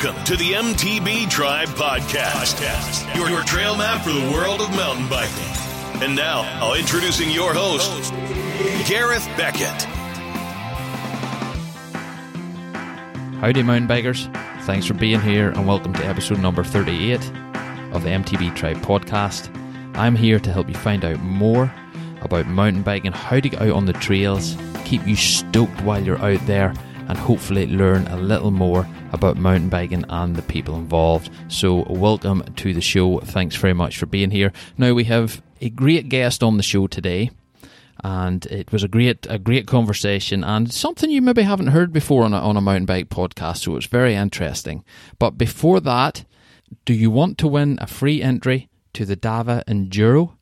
Welcome to the MTB Tribe Podcast, your, your trail map for the world of mountain biking. And now, I'll introducing your host, Gareth Beckett. Howdy, mountain bikers. Thanks for being here, and welcome to episode number 38 of the MTB Tribe Podcast. I'm here to help you find out more about mountain biking, how to get out on the trails, keep you stoked while you're out there, and hopefully learn a little more about mountain biking and the people involved. So, welcome to the show. Thanks very much for being here. Now, we have a great guest on the show today. And it was a great, a great conversation, and something you maybe haven't heard before on a, on a mountain bike podcast. So it's very interesting. But before that, do you want to win a free entry to the Dava Enduro?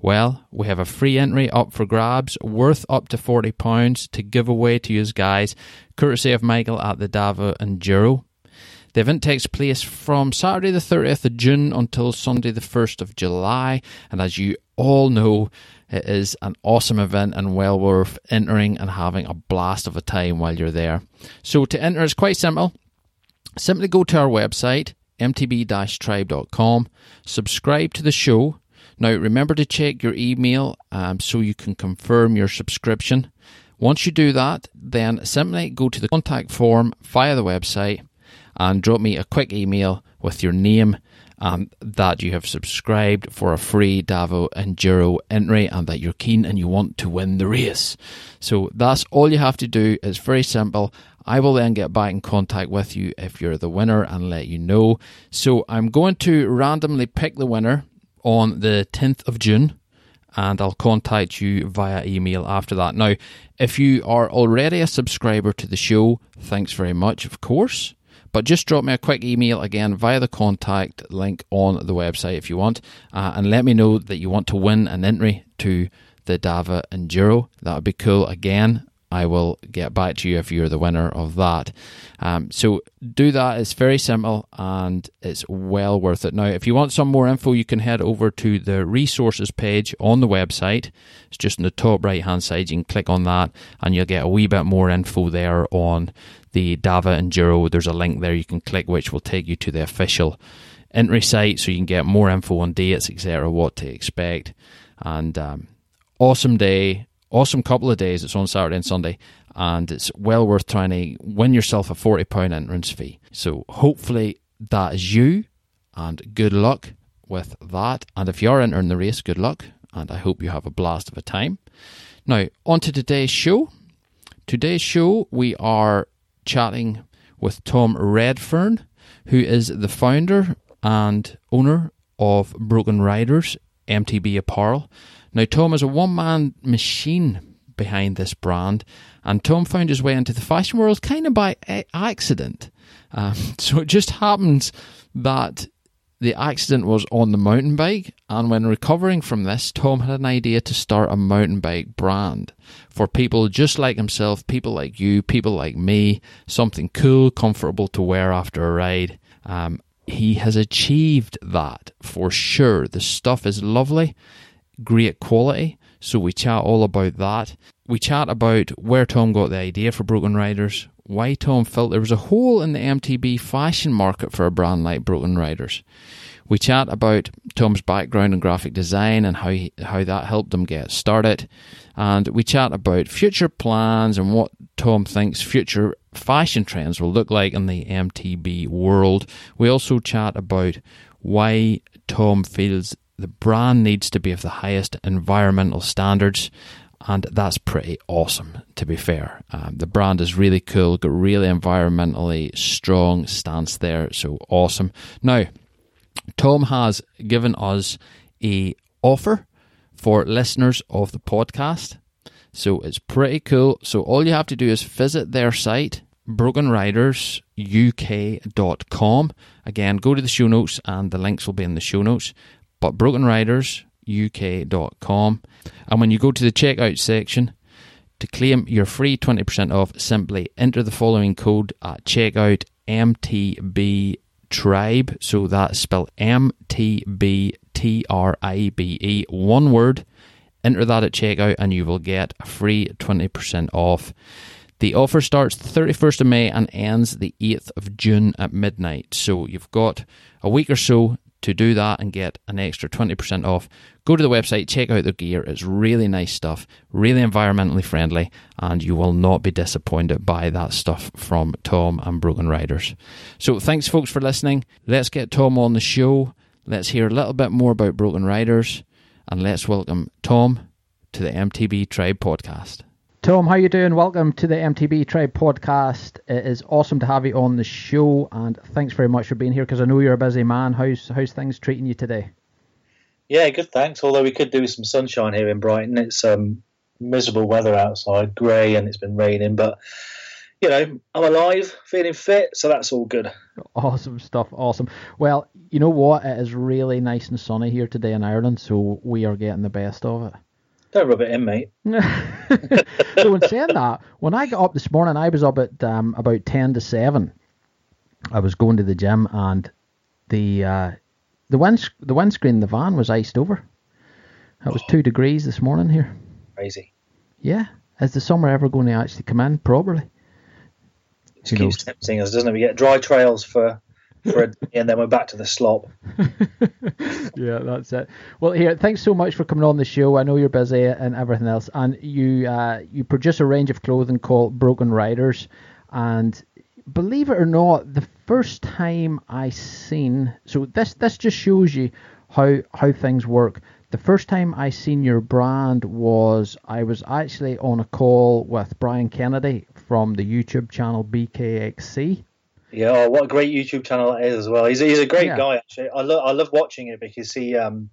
Well, we have a free entry up for grabs worth up to £40 to give away to you guys, courtesy of Michael at the Dava Enduro. The event takes place from Saturday the 30th of June until Sunday the 1st of July, and as you all know, it is an awesome event and well worth entering and having a blast of a time while you're there. So to enter is quite simple. Simply go to our website, mtb-tribe.com, subscribe to the show, now, remember to check your email um, so you can confirm your subscription. Once you do that, then simply go to the contact form via the website and drop me a quick email with your name um, that you have subscribed for a free Dava Enduro entry and that you're keen and you want to win the race. So that's all you have to do. It's very simple. I will then get back in contact with you if you're the winner and let you know. So I'm going to randomly pick the winner on the 10th of June and I'll contact you via email after that. Now, if you are already a subscriber to the show, thanks very much, of course. But just drop me a quick email again via the contact link on the website if you want, uh, and let me know that you want to win an entry to the Dava Enduro. That would be cool. Again, I will get back to you if you're the winner of that. Um, so do that. It's very simple and it's well worth it. Now, if you want some more info, you can head over to the resources page on the website. It's just in the top right hand side. You can click on that and you'll get a wee bit more info there on the Dava Enduro. There's a link there you can click, which will take you to the official entry site so you can get more info on dates, etc., what to expect. And um, awesome day awesome couple of days. It's on Saturday and Sunday, and it's well worth trying to win yourself a forty pound entrance fee. So hopefully that is you, and good luck with that. And if you are entering the race, good luck, and I hope you have a blast of a time. Now on to today's show. Today's show we are chatting with Tom Redfern, who is the founder and owner of Broken Riders MTB Apparel. Now, Tom is a one man machine behind this brand, and Tom found his way into the fashion world kind of by accident. Um, so it just happens that the accident was on the mountain bike, and when recovering from this, Tom had an idea to start a mountain bike brand for people just like himself, people like you, people like me, something cool, comfortable to wear after a ride. Um, he has achieved that for sure. The stuff is lovely great quality. So we chat all about that. We chat about where Tom got the idea for Broken Riders, why Tom felt there was a hole in the MTB fashion market for a brand like Broken Riders. We chat about Tom's background in graphic design and how he, how that helped him get started. And we chat about future plans and what Tom thinks future fashion trends will look like in the MTB world. We also chat about why Tom feels the brand needs to be of the highest environmental standards, and that's pretty awesome, to be fair. Um, the brand is really cool, got really environmentally strong stance there, so awesome. Now, Tom has given us a offer for listeners of the podcast. So it's pretty cool. So all you have to do is visit their site, brokenridersuk.com. Again, go to the show notes and the links will be in the show notes but brokenridersuk.com. And when you go to the checkout section, to claim your free 20% off, simply enter the following code at checkout MTB Tribe. So that's spelled M T B T R I B E, one word. Enter that at checkout and you will get a free 20% off. The offer starts the 31st of May and ends the 8th of June at midnight. So you've got a week or so to do that and get an extra 20% off, go to the website, check out their gear. It's really nice stuff, really environmentally friendly, and you will not be disappointed by that stuff from Tom and Broken Riders. So thanks, folks, for listening. Let's get Tom on the show. Let's hear a little bit more about Broken Riders, and let's welcome Tom to the MTB Tribe podcast. Tom, how you doing? Welcome to the MTB Tribe podcast. It is awesome to have you on the show, and thanks very much for being here because I know you're a busy man. How's how's things treating you today? Yeah, good. Thanks. Although we could do with some sunshine here in Brighton, it's um, miserable weather outside, grey, and it's been raining. But you know, I'm alive, feeling fit, so that's all good. Awesome stuff. Awesome. Well, you know what? It is really nice and sunny here today in Ireland, so we are getting the best of it. Don't rub it in, mate. so in saying that, when I got up this morning, I was up at um, about ten to seven. I was going to the gym, and the uh, the wind the windscreen the van was iced over. It was oh. two degrees this morning here. Crazy. Yeah. Is the summer ever going to actually come in? properly? It keeps tempting us, doesn't it? We get dry trails for for a, day and then we're back to the slop. yeah, that's it. Well, here, thanks so much for coming on the show. I know you're busy and everything else, and you uh, you produce a range of clothing called Broken Riders, and believe it or not, the first time I seen so this this just shows you how how things work. The first time I seen your brand was I was actually on a call with Brian Kennedy from the YouTube channel BKXC yeah, oh, what a great YouTube channel that is as well. He's, he's a great yeah. guy actually. I love I love watching it because he um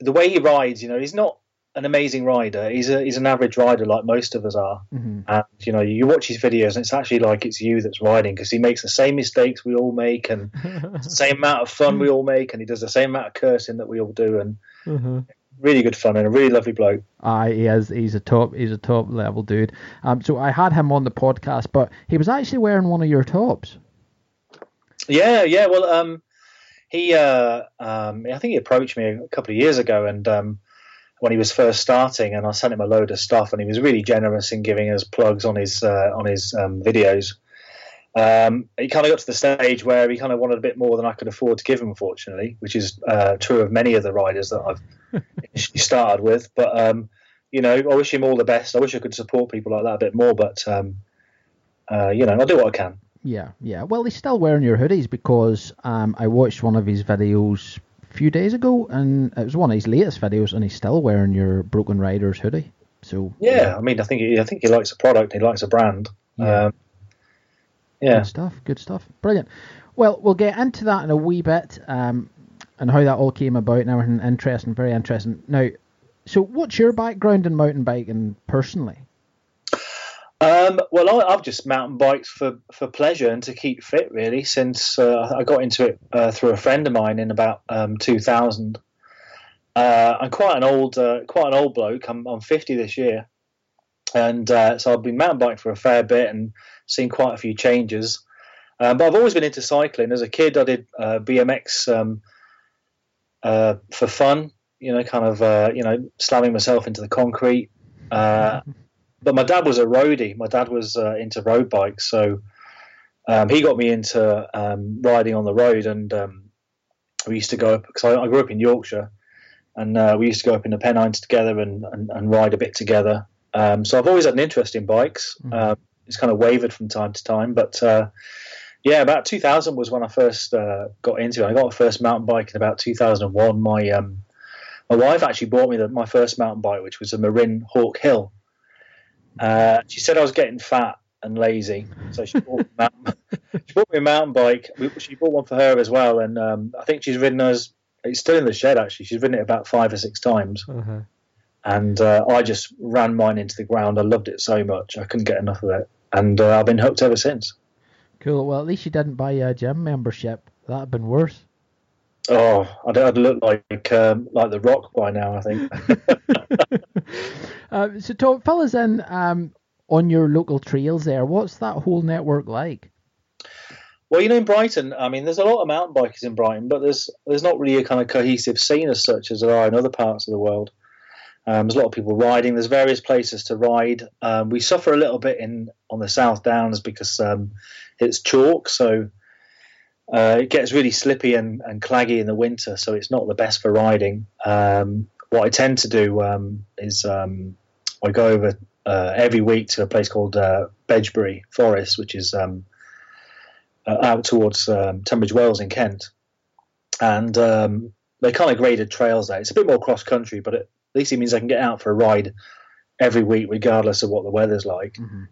the way he rides, you know, he's not an amazing rider. He's a he's an average rider like most of us are. Mm-hmm. And you know, you watch his videos and it's actually like it's you that's riding because he makes the same mistakes we all make and the same amount of fun we all make and he does the same amount of cursing that we all do and mm-hmm really good fun and a really lovely bloke. Aye, he is. He's a top. He's a top level dude. Um, so I had him on the podcast, but he was actually wearing one of your tops. Yeah, yeah. Well, um, he, uh, um, I think he approached me a couple of years ago, and um, when he was first starting, and I sent him a load of stuff, and he was really generous in giving us plugs on his uh, on his um, videos. Um, he kind of got to the stage where he kind of wanted a bit more than I could afford to give him, unfortunately, which is uh, true of many of the riders that I've started with. But um, you know, I wish him all the best. I wish I could support people like that a bit more, but um, uh, you know, I'll do what I can. Yeah, yeah. Well, he's still wearing your hoodies because um, I watched one of his videos a few days ago, and it was one of his latest videos, and he's still wearing your Broken Riders hoodie. So yeah, yeah. I mean, I think he, I think he likes the product. He likes the brand. Yeah. Um, yeah. Good stuff. Good stuff. Brilliant. Well, we'll get into that in a wee bit um, and how that all came about and everything. Interesting. Very interesting. Now, so what's your background in mountain biking personally? Um, well, I, have just mountain biked for, for pleasure and to keep fit, really. Since uh, I got into it uh, through a friend of mine in about um, 2000. Uh, I'm quite an old, uh, quite an old bloke. I'm, I'm 50 this year, and uh, so I've been mountain biking for a fair bit and seen quite a few changes. Um, but I've always been into cycling. As a kid, I did uh, BMX um, uh, for fun, you know, kind of, uh, you know, slamming myself into the concrete. Uh, but my dad was a roadie. My dad was uh, into road bikes, so um, he got me into um, riding on the road. And um, we used to go up because I, I, grew up in Yorkshire, and uh, we used to go up in the Pennines together and, and, and ride a bit together. Um, so I've always had an interest in bikes. Mm-hmm it's kind of wavered from time to time. But uh, yeah, about 2000 was when I first uh, got into it. I got my first mountain bike in about 2001. My um, my wife actually bought me the, my first mountain bike, which was a Marin Hawk Hill. Uh, she said I was getting fat and lazy, so she bought, mountain, she bought me a mountain bike. She bought one for her as well, and um, I think she's ridden us. It's still in the shed actually. She's ridden it about five or six times. Uh-huh and uh, I just ran mine into the ground. I loved it so much, I couldn't get enough of it, and uh, I've been hooked ever since. Cool. Well, at least you didn't buy a gym membership. That'd been worse. Oh, I'd, I'd look like um, like the Rock by now. I think. uh, so, talk, fill us in um, on your local trails there. What's that whole network like? Well, you know, in Brighton, I mean, there's a lot of mountain bikers in Brighton, but there's there's not really a kind of cohesive scene as such as there are in other parts of the world. Um, there's a lot of people riding. There's various places to ride. Um, we suffer a little bit in on the South Downs because um, it's chalk, so uh, it gets really slippy and, and claggy in the winter. So it's not the best for riding. Um, what I tend to do um, is um, I go over uh, every week to a place called uh, Bedgebury Forest, which is uh, out towards Tunbridge Wells in Kent, and they're kind of graded trails there. It's a bit more cross country, but it, least it means I can get out for a ride every week, regardless of what the weather's like. Mm-hmm.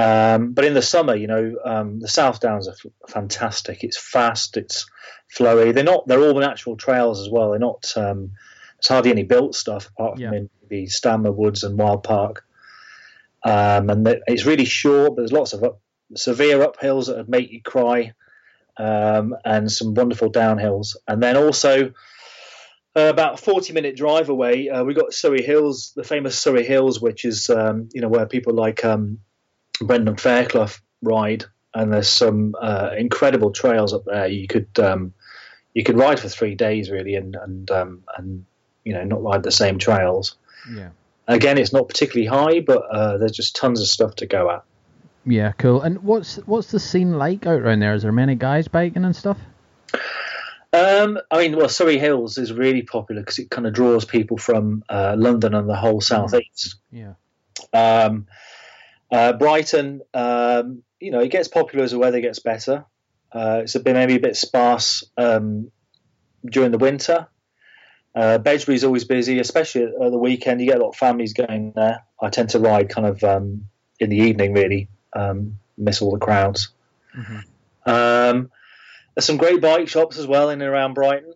Um, but in the summer, you know, um, the South Downs are f- fantastic. It's fast, it's flowy. They're not. They're all natural trails as well. They're not. Um, there's hardly any built stuff apart Yeah. from in the Stanmer Woods and Wild Park. Um, and the, it's really short. But there's lots of up, severe uphills that would make you cry, um, and some wonderful downhills. And then also. Uh, about a 40 minute drive away, uh, we got Surrey Hills, the famous Surrey Hills, which is um, you know where people like um, Brendan Fairclough ride, and there's some uh, incredible trails up there. You could um, you could ride for three days really, and and um, and you know not ride the same trails. Yeah. Again, it's not particularly high, but uh, there's just tons of stuff to go at. Yeah, cool. And what's what's the scene like out around there? Is there many guys biking and stuff? Um, I mean, well, Surrey Hills is really popular because it kind of draws people from uh, London and the whole southeast. Yeah. Um, uh, Brighton, um, you know, it gets popular as the weather gets better. Uh, it's a bit maybe a bit sparse um, during the winter. Uh, Bedgebury's always busy, especially at, at the weekend. You get a lot of families going there. I tend to ride kind of um, in the evening, really. Um, miss all the crowds. Mhm. There's some great bike shops as well in and around Brighton.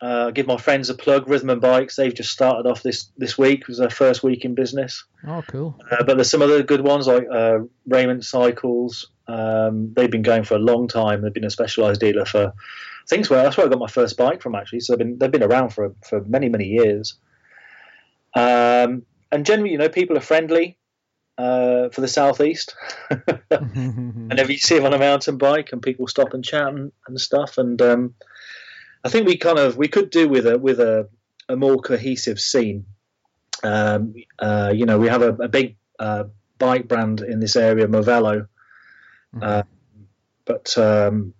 Uh, give my friends a plug. Rhythm and Bikes. They've just started off this this week. It was their first week in business. Oh, cool. Uh, but there's some other good ones like uh, Raymond Cycles. Um, they've been going for a long time. They've been a specialised dealer for. things where that's where I got my first bike from actually. So they've been they've been around for for many many years. Um, and generally, you know, people are friendly uh, for the southeast. and if you see him on a mountain bike, and people stop and chat and, and stuff, and um, I think we kind of we could do with a with a, a more cohesive scene. Um, uh, you know, we have a, a big uh, bike brand in this area, Movello, uh, but um,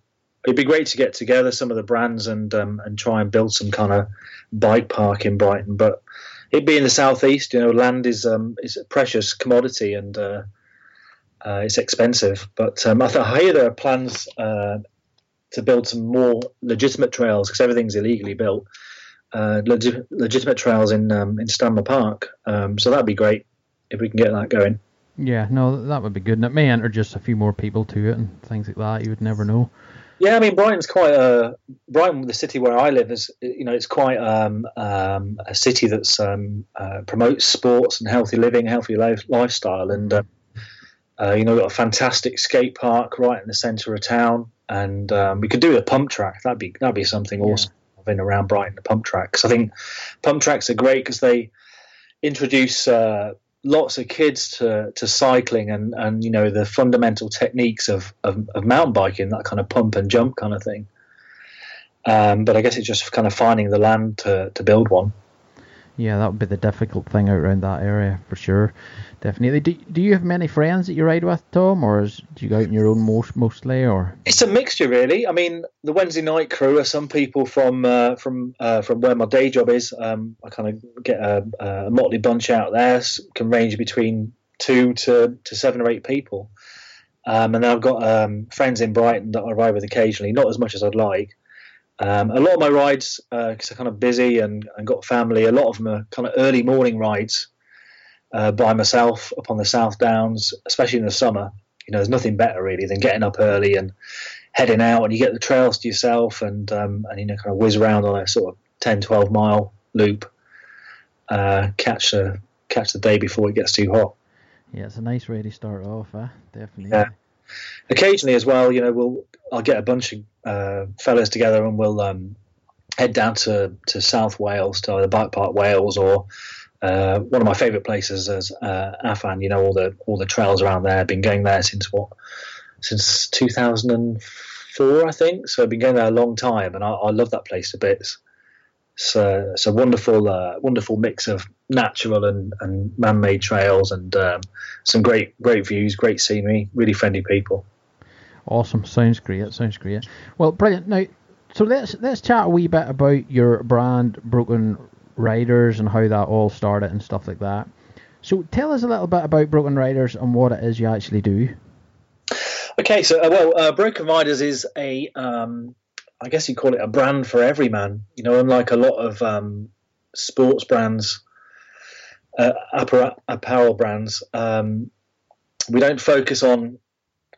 it'd be great to get together some of the brands and um, and try and build some kind of bike park in Brighton. But it being the southeast, you know, land is um, is a precious commodity and uh, uh, it's expensive. But um, I, th- I hear there are plans uh, to build some more legitimate trails because everything's illegally built. Uh, legi- legitimate trails in um, in Stanmer Park, um, so that'd be great if we can get that going. Yeah, no, that would be good. And it may enter just a few more people to it and things like that. You would never know. Yeah, I mean Brighton's quite a Brighton, the city where I live, is you know it's quite um, um, a city that's um, uh, promotes sports and healthy living, healthy life, lifestyle, and uh, uh, you know got a fantastic skate park right in the centre of town, and um, we could do a pump track. That'd be that'd be something Yeah. awesome. Having around Brighton the pump tracks. I think pump tracks are great because they introduce uh, lots of kids to, to cycling and, and you know the fundamental techniques of, of, of mountain biking, that kind of pump and jump kind of thing. Um, but I guess it's just kind of finding the land to, to build one. Yeah, that would be the difficult thing out around that area for sure. Definitely. Do, do you have many friends that you ride with, Tom, or is, do you go out on your own most, mostly, or? It's a mixture, really. I mean, the Wednesday night crew are some people from uh, from uh, from where my day job is. Um, I kind of get a, a motley bunch out there. S- Can range between two to, to seven or eight people. Um, and then I've got um, friends in Brighton that I ride with occasionally, not as much as I'd like. Um, a lot of my rides, because I'm kind of busy and, and got family, a lot of them are kind of early morning rides uh, by myself up on the South Downs, especially in the summer. You know, there's nothing better really than getting up early and heading out, and you get the trails to yourself, and um, and you know, kind of whiz around on a sort of 10, 12 mile loop, uh, catch the catch the day before it gets too hot. Yeah, it's a nice way to start off, eh? Definitely. Yeah. occasionally as well, you know, we'll I'll get a bunch of uh, fellas together and we'll um, head down to, to South Wales to either Bike Park Wales or uh, one of my favourite places is uh, Afan. You know, all the all the trails around there. I've been going there since what since 2004, I think. So I've been going there a long time, and I, I love that place a bit. it's a, it's a wonderful, uh, wonderful mix of natural and, and man-made trails, and um, some great, great views, great scenery, really friendly people. Awesome, sounds great. Sounds great. Well, brilliant. Now, so let's let's chat a wee bit about your brand, Broken Riders, and how that all started and stuff like that. So, tell us a little bit about Broken Riders and what it is you actually do. Okay, so uh, well, uh, Broken Riders is a, um, I guess you'd call it a brand for every man. You know, unlike a lot of um, sports brands, uh, apparel brands, um, we don't focus on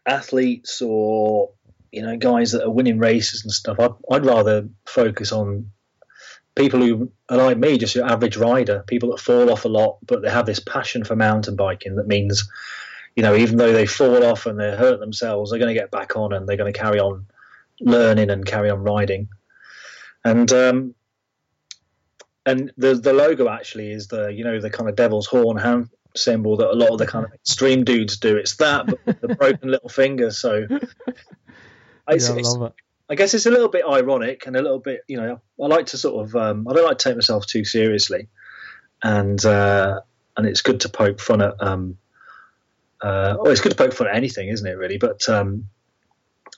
athletes or you know guys that are winning races and stuff. I'd, I'd rather focus on people who are like me, just your average rider, people that fall off a lot, but they have this passion for mountain biking that means you know, even though they fall off and they hurt themselves, they're going to get back on and they're going to carry on learning and carry on riding. And um, and the the logo actually is the you know the kind of devil's horn hand symbol that a lot of the kind of extreme dudes do. It's that, but with the broken little finger. So it's, yeah, I love it. I guess it's a little bit ironic and a little bit, you know, I like to sort of, um, I don't like to take myself too seriously, and uh, and it's good to poke fun at um, uh, well, it's good to poke fun at anything, isn't it? Really, but um,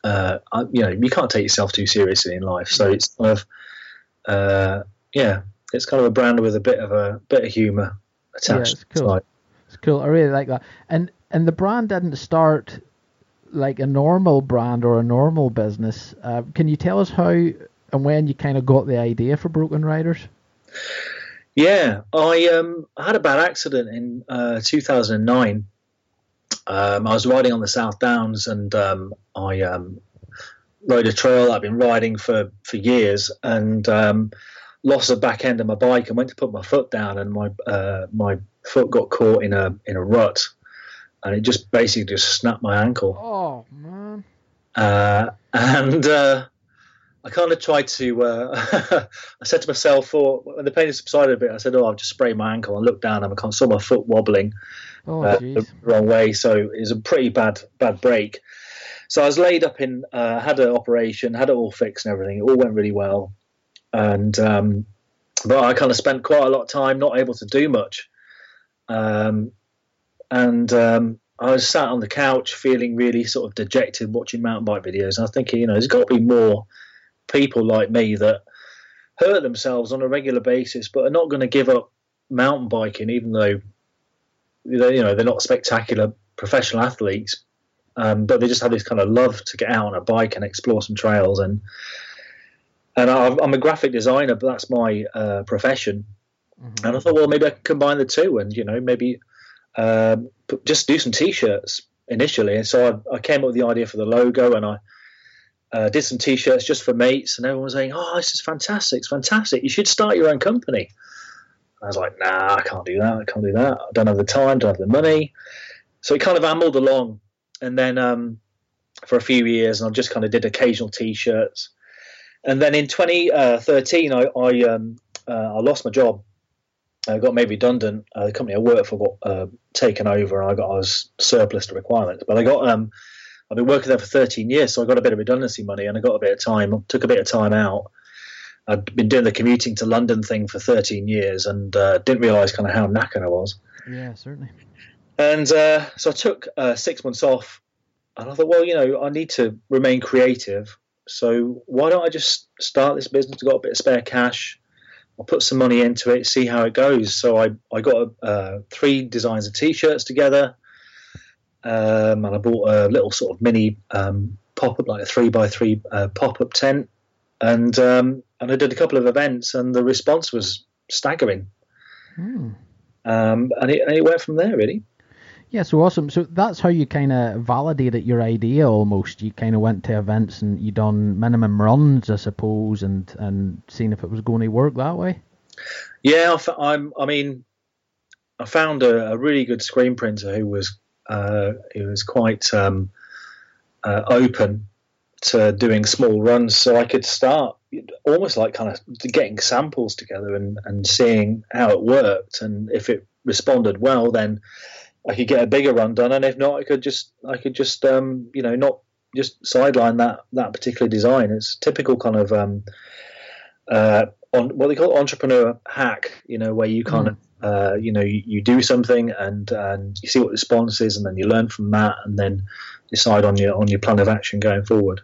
uh, I, you know, you can't take yourself too seriously in life. So it's kind of, uh, yeah, it's kind of a brand with a bit of a bit of humour attached. Yeah, it's cool. It's cool. I really like that. And and the brand didn't start like a normal brand or a normal business. Uh, can you tell us how and when you kind of got the idea for Broken Riders? Yeah, I um had a bad accident in uh, 2009 um, I was riding on the South Downs and um, I um, rode a trail I've been riding for, for years and um, lost the back end of my bike and went to put my foot down and my uh, my foot got caught in a in a rut and it just basically just snapped my ankle. Oh man! Uh, and uh, I kind of tried to. Uh, I said to myself, "For when the pain subsided a bit, I said, oh, I've just sprained my ankle." and looked down and I saw my foot wobbling oh, uh, the wrong way. So it was a pretty bad bad break. So I was laid up in, uh, had an operation, had it all fixed and everything. It all went really well, and um, but I kind of spent quite a lot of time not able to do much, um, and um, I was sat on the couch feeling really sort of dejected watching mountain bike videos. And I was thinking, you know, there's got to be more people like me that hurt themselves on a regular basis, but are not going to give up mountain biking, even though you know they're not spectacular professional athletes, um, but they just have this kind of love to get out on a bike and explore some trails. And and I'm a graphic designer, but that's my uh, profession. Mm-hmm. And I thought, well, maybe I can combine the two, and you know, maybe um, just do some t-shirts initially. And so I, I, came up with the idea for the logo, and I uh, did some t-shirts just for mates, and everyone was saying, "Oh, this is fantastic! It's fantastic! You should start your own company." I was like, nah, I can't do that. I can't do that. I don't have the time, don't have the money. So it kind of ambled along. And then um, for a few years, and I just kind of did occasional T-shirts. And then in 2013, I I, um, uh, I lost my job. I got made redundant. Uh, the company I worked for got uh, taken over, and I got I was surplus to requirements. But I got um, I've been working there for 13 years, so I got a bit of redundancy money, and I got a bit of time. Took a bit of time out, I'd been doing the commuting to London thing for 13 years and uh, didn't realise kind of how knackered I was. Yeah, certainly. And uh, so I took uh, six months off, and I thought, well, you know, I need to remain creative. So why don't I just start this business? I've got a bit of spare cash. I'll put some money into it, see how it goes. So I, I got uh, three designs of t-shirts together, um, and I bought a little sort of mini um, pop-up, like a three by three uh, pop-up tent, and um, and I did a couple of events, and the response was staggering. Um, and, it, and it went from there, really. Yeah, so awesome. So that's how you kind of validated your idea almost. You kind of went to events and you done minimum runs, I suppose, and and seen if it was going to work that way. Yeah, I'm. I mean, I found a, a really good screen printer who was uh, who was quite um, uh, open to doing small runs, so I could start almost like kind of getting samples together and, and seeing how it worked, and if it responded well, then I could get a bigger run done, and if not, I could just I could just um, you know not just sideline that that particular design. It's typical kind of um, uh, on what they call entrepreneur hack. You know, where you kind Mm. of uh, you know you, you do something and and you see what the response is, and then you learn from that, and then decide on your on your plan of action going forward.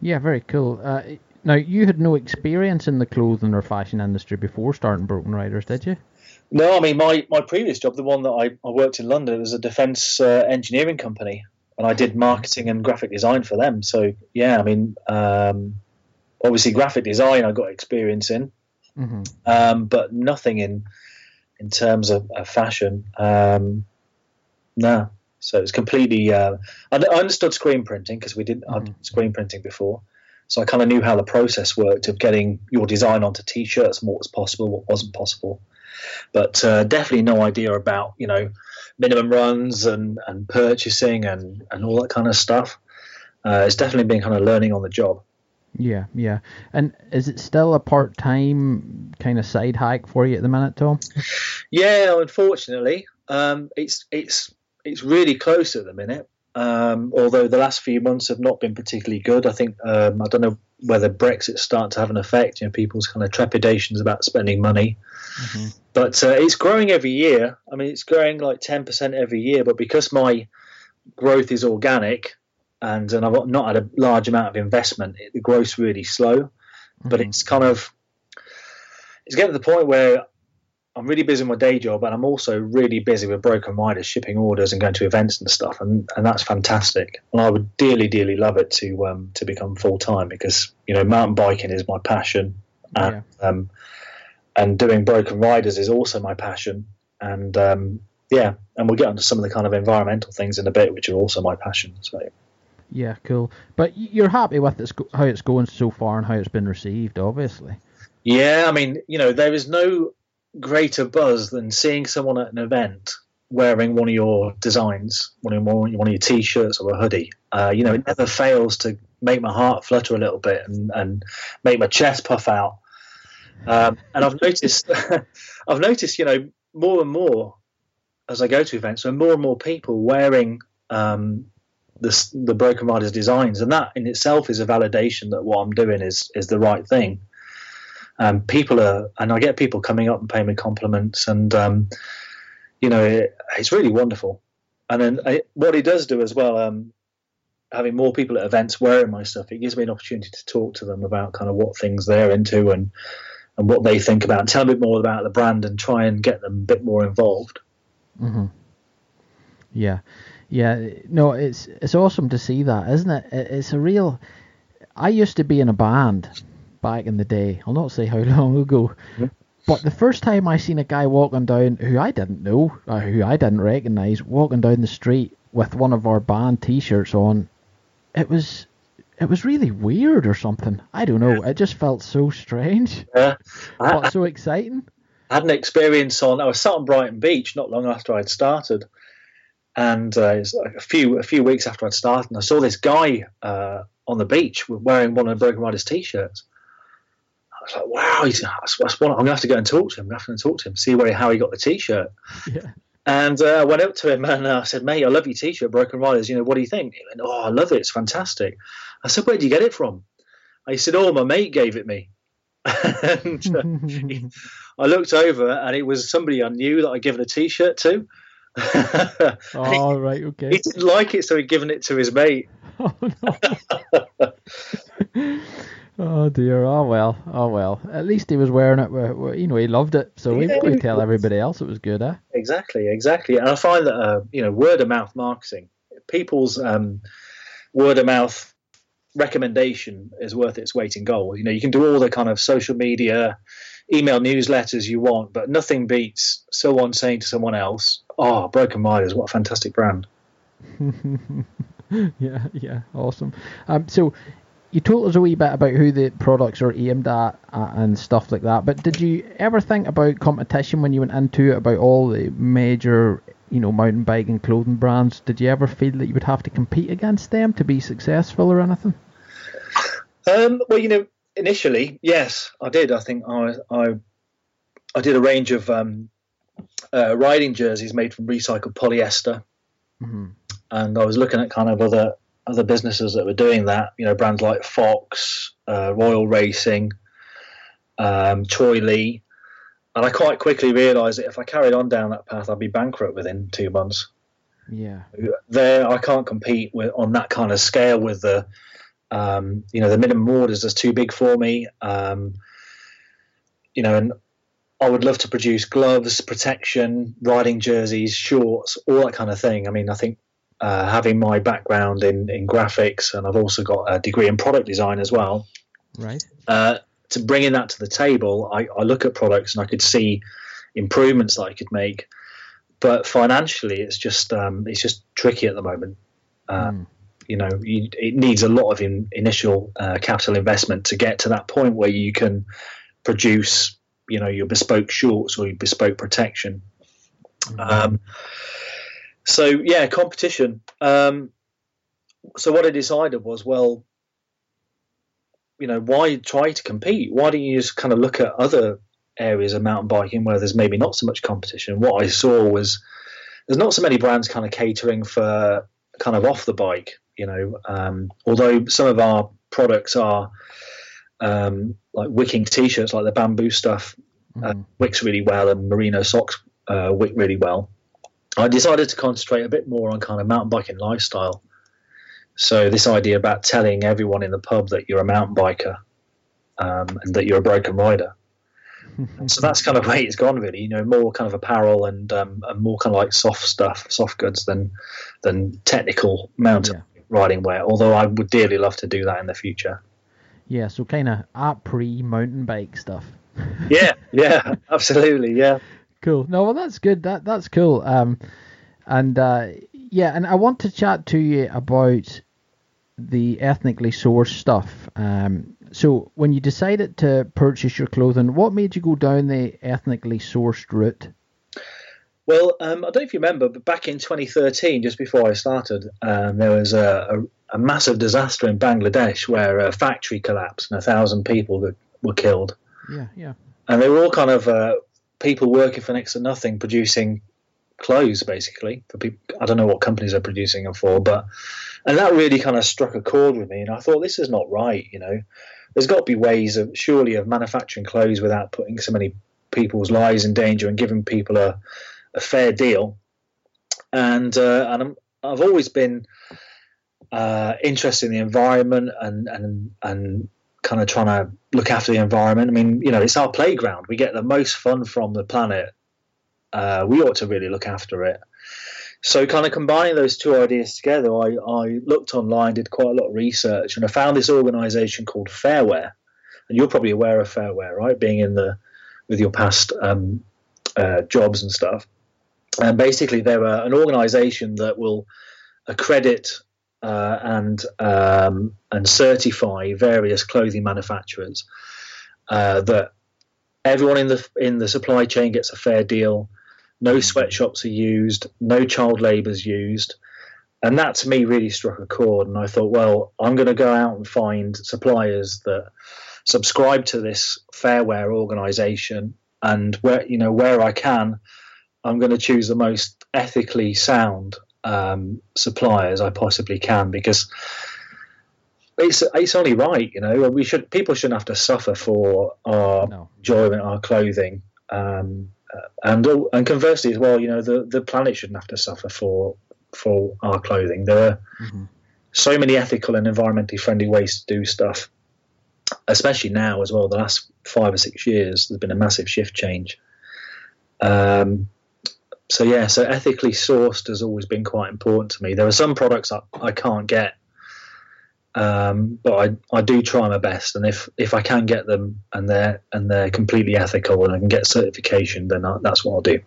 Yeah, very cool. Uh, now, you had no experience in the clothing or fashion industry before starting Broken Riders, did you? No, I mean my, my previous job, the one that I, I worked in London, was a defence uh, engineering company, and I did marketing and graphic design for them. So yeah, I mean, um, obviously graphic design I got experience in, hmm um, but nothing in in terms of, of fashion. Um, no, so it's completely. Uh, I, I understood screen printing because we did I'd Mhm. screen printing before, so I kind of knew how the process worked of getting your design onto t-shirts and what was possible, what wasn't possible. But uh, definitely no idea about you know minimum runs and, and purchasing and, and all that kind of stuff. Uh, it's definitely been kind of learning on the job. Yeah, yeah. And is it still a part time kind of side hike for you at the minute, Tom? Yeah, unfortunately, um, it's it's it's really close at the minute. Um, although the last few months have not been particularly good. I think um, I don't know whether Brexit starting to have an effect. You know, people's kind of trepidations about spending money. But uh, it's growing every year. I mean, it's growing like ten percent every year. But because my growth is organic, and and I've not had a large amount of investment, it, the growth's really slow. But Mhm. it's kind of it's getting to the point where I'm really busy with my day job, and I'm also really busy with broken riders, shipping orders, and going to events and stuff, and and that's fantastic. And I would dearly, dearly love it to um, to become full time because you know mountain biking is my passion, and um, and doing broken riders is also my passion, and um, yeah, and we'll get onto some of the kind of environmental things in a bit, which are also my passion. So Yeah, cool. But you're happy with it's how it's going so far and how it's been received, obviously. Yeah, I mean, you know, there is no greater buzz than seeing someone at an event wearing one of your designs, one of your, one of your t-shirts or a hoodie. Uh, you know, it never fails to make my heart flutter a little bit and, and make my chest puff out. Um, and I've noticed, I've noticed, you know, more and more as I go to events, so more and more people wearing um, the the Broken Riders designs, and that in itself is a validation that what I'm doing is is the right thing um, people are, and I get people coming up and paying me compliments, and um, you know, it, it's really wonderful. And then I, what he does do as well, um, having more people at events wearing my stuff, it gives me an opportunity to talk to them about kind of what things they're into and and what they think about, tell them a bit more about the brand, and try and get them a bit more involved. hmm Yeah, yeah. No, it's it's awesome to see that, isn't it? It- It's a real. I used to be in a band back in the day. I'll not say how long ago, Mhm. but the first time I seen a guy walking down who I didn't know, or who I didn't recognize, walking down the street with one of our band T-shirts on, it was. It was really weird or something. I don't know. It just felt so strange, Yeah, I, but so exciting. I had an experience on. I was sat on Brighton Beach not long after I'd started, and uh, it's like a few a few weeks after I'd started, and I saw this guy uh, on the beach wearing one of the Broken Riders t-shirts. I was like, "Wow, he's, that's, that's one, I'm gonna have to go and talk to him. I'm gonna have to talk to him, see where how he got the t-shirt." Yeah. And uh, I went up to him and uh, I said, "Mate, I love your t-shirt, Broken Riders. You know, what do you think?" He went, "Oh, I love it. It's fantastic." I said, "Where would you get it from?" I said, "Oh, my mate gave it me." and uh, I looked over and it was somebody I knew that I'd given a T-shirt to. Oh right, okay. he didn't like it, so he'd given it to his mate. Oh no. Oh dear. Oh well. Oh well. At least he was wearing it. wi- wi- You know, he loved it. So we Yeah, could tell everybody else it was good, eh? Exactly, exactly. And I find that uh, you know word of mouth marketing, people's um, word of mouth recommendation is worth its weight in gold. You know, you can do all the kind of social media, email newsletters you want, but nothing beats someone saying to someone else, "Oh, Broken Riders, what a fantastic brand." yeah. Yeah. Awesome. Um. So. You told us a wee bit about who the products are aimed at uh, and stuff like that, but did you ever think about competition when you went into it about all the major, you know, mountain bike and clothing brands? Did you ever feel that you would have to compete against them to be successful or anything? Um, well, you know, initially, yes, I did. I think I I, I did a range of um, uh, riding jerseys made from recycled polyester, hmm and I was looking at kind of other other businesses that were doing that. You know, brands like Fox, uh, Royal Racing, um, Troy Lee, and I quite quickly realised that if I carried on down that path, I'd be bankrupt within two months. Yeah. There, I can't compete with on that kind of scale with the, um, you know, the minimum orders is too big for me. Um, you know, and I would love to produce gloves, protection, riding jerseys, shorts, all that kind of thing. I mean, I think uh, having my background in, in graphics and I've also got a degree in product design as well. Right. Uh, to bringing that to the table, I, I look at products and I could see improvements that I could make but financially, it's just um, it's just tricky at the moment. Uh, mm. You know, you, it needs a lot of in, initial uh, capital investment to get to that point where you can produce, you know, your bespoke shorts or your bespoke protection. Mm. Um, so yeah, competition. Um, so what I decided was, well, you know, why try to compete? Why don't you just kind of look at other areas of mountain biking where there's maybe not so much competition. What I saw was there's not so many brands kind of catering for kind of off the bike. You know, um, although some of our products are um, like wicking t-shirts, like the bamboo stuff, uh, mm-hmm. uh, wicks really well, and merino socks uh, wick really well. I decided to concentrate a bit more on kind of mountain biking lifestyle. So this idea about telling everyone in the pub that you're a mountain biker um, and that you're a broken rider so that's kind of where it's gone, really. You know, more kind of apparel and, um, and more kind of like soft stuff, soft goods than than technical mountain yeah. riding wear. Although I would dearly love to do that in the future. Yeah, so kind of après mountain bike stuff. yeah, yeah, absolutely, yeah. Cool. No, well, that's good. That that's cool. Um, and uh, yeah, and I want to chat to you about the ethnically sourced stuff. Um, so, when you decided to purchase your clothing, what made you go down the ethnically sourced route? Well, um, I don't know if you remember, but back in 2013, just before I started, um, there was a, a, a, massive disaster in Bangladesh where a factory collapsed and a thousand people were, were killed. Yeah, yeah. And they were all kind of uh, people working for next to nothing, producing clothes basically for people. I don't know what companies are producing them for, but and that really kind of struck a chord with me. And I thought this is not right. You know, there's got to be ways of surely of manufacturing clothes without putting so many people's lives in danger and giving people a, a fair deal. And uh, and i have always been uh, interested in the environment and and and kind of trying to look after the environment. I mean, you know, it's our playground. We get the most fun from the planet. Uh, we ought to really look after it. So, kind of combining those two ideas together, I, I looked online, did quite a lot of research, and I found this organisation called Fairwear. And you're probably aware of Fairwear, right? Being in the with your past um, uh, jobs and stuff. And basically, they're uh, an organisation that will accredit uh, and um, and certify various clothing manufacturers uh, that everyone in the in the supply chain gets a fair deal no mm. sweatshops are used, no child labour is used. And that to me really struck a chord. And I thought, well, I'm going to go out and find suppliers that subscribe to this fairwear organization. And where, you know, where I can, I'm going to choose the most ethically sound um, suppliers I possibly can because it's it's only right, you know. We should people shouldn't have to suffer for our no. enjoyment, our clothing. Um, uh, and and conversely as well, you know, the the planet shouldn't have to suffer for for our clothing. There are mm-hmm. so many ethical and environmentally friendly ways to do stuff, especially now as well. The last five or six years, there's been a massive shift change. Um, so yeah, so ethically sourced has always been quite important to me. There are some products I, I can't get um, but I, I do try my best, and if, if I can get them and they're and they're completely ethical and I can get certification, then I, that's what I'll do.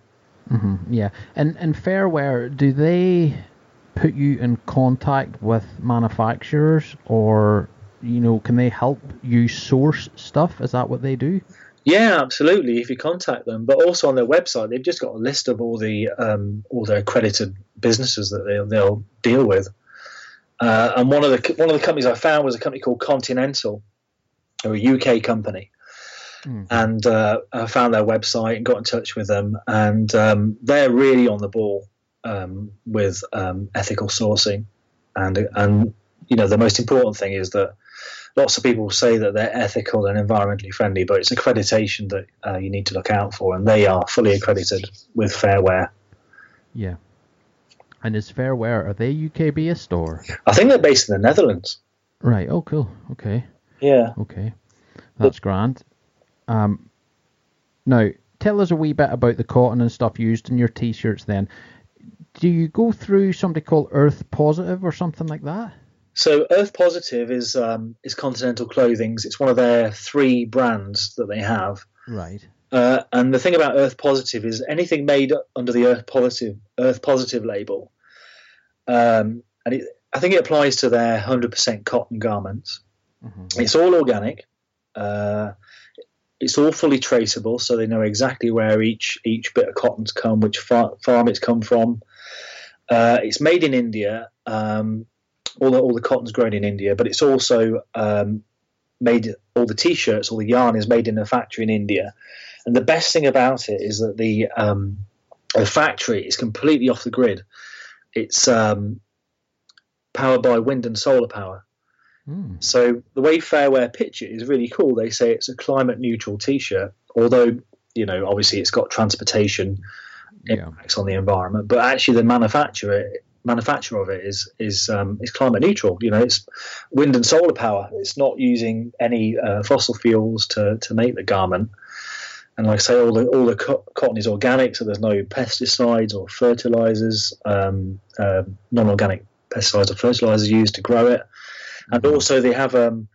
Mm-hmm, yeah, and and Fairwear, do they put you in contact with manufacturers, or you know, can they help you source stuff? Is that what they do? Yeah, absolutely. If you contact them, but also on their website, they've just got a list of all the um, all their accredited businesses that they'll, they'll deal with. Uh, and one of the one of the companies I found was a company called Continental, or a UK company. Mm. And uh, I found their website and got in touch with them, and um, they're really on the ball um, with um, ethical sourcing, and and you know the most important thing is that lots of people say that they're ethical and environmentally friendly, but it's accreditation that uh, you need to look out for, and they are fully accredited with Fairwear. Yeah. And is Fairwear are they UK based or? I think they're based in the Netherlands. Right. Oh, cool. Okay. Yeah. Okay. That's grand. Um, now tell us a wee bit about the cotton and stuff used in your t-shirts. Then, do you go through somebody called Earth Positive or something like that? So Earth Positive is um, is Continental Clothing's. It's one of their three brands that they have. Right. Uh, and the thing about Earth Positive is anything made under the Earth Positive Earth Positive label, um, and it, I think it applies to their 100% cotton garments. Mm-hmm. It's all organic. Uh, it's all fully traceable, so they know exactly where each each bit of cotton's come, which far, farm it's come from. Uh, it's made in India. Um, all the all the cotton's grown in India, but it's also um, made. All the t-shirts, all the yarn is made in a factory in India. And the best thing about it is that the um, the factory is completely off the grid. It's um, powered by wind and solar power. Mm. So the way Fairwear pitch it is really cool. They say it's a climate neutral T-shirt, although you know obviously it's got transportation Yeah. impacts on the environment, but actually the manufacturer manufacture of it is is um, is climate neutral. You know, it's wind and solar power. It's not using any uh, fossil fuels to to make the garment. And like I say, all the all the co- cotton is organic, so there's no pesticides or fertilizers, um, uh, non-organic pesticides or fertilizers used to grow it. And also they have um,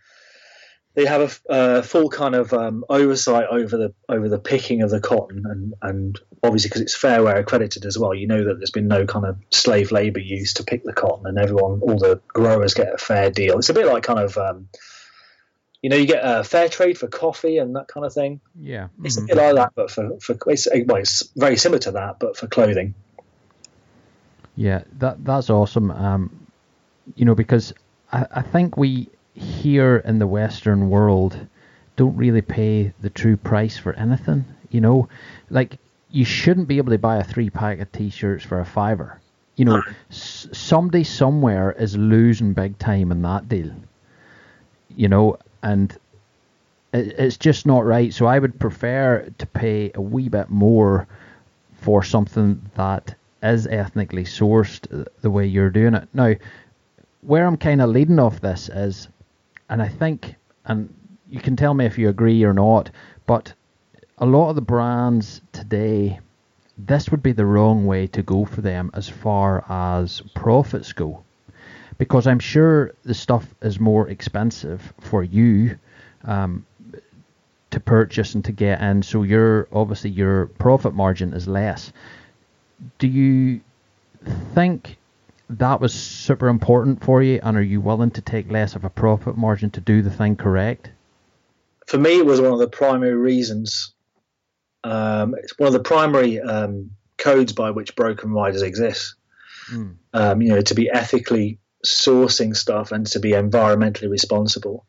they have a uh, full kind of um, oversight over the over the picking of the cotton, and and obviously because it's Fairwear accredited as well, you know that there's been no kind of slave labour used to pick the cotton, and everyone, all the growers get a fair deal. It's a bit like kind of um, you know you get a fair trade for coffee and that kind of thing. Yeah. It's mhm. a bit like that, but for for it's, well, it's very similar to that, but for clothing. Yeah, that that's awesome. Um, you know, because I, I think we here in the Western world don't really pay the true price for anything. You know, like you shouldn't be able to buy a three pack of t-shirts for a fiver. You know, s- somebody somewhere is losing big time in that deal. You know, and it, it's just not right. So I would prefer to pay a wee bit more for something that is ethnically sourced uh, the way you're doing it. Now, where I'm kind of leading off this is, and I think, and you can tell me if you agree or not, but a lot of the brands today, this would be the wrong way to go for them as far as profits go. Because I'm sure the stuff is more expensive for you um, to purchase and to get in, so your obviously your profit margin is less. Do you think that was super important for you, and are you willing to take less of a profit margin to do the thing correct? for me, it was one of the primary reasons. Um, it's one of the primary um, codes by which broken riders exist. Mm. Um, you know, to be ethically sourcing stuff and to be environmentally responsible.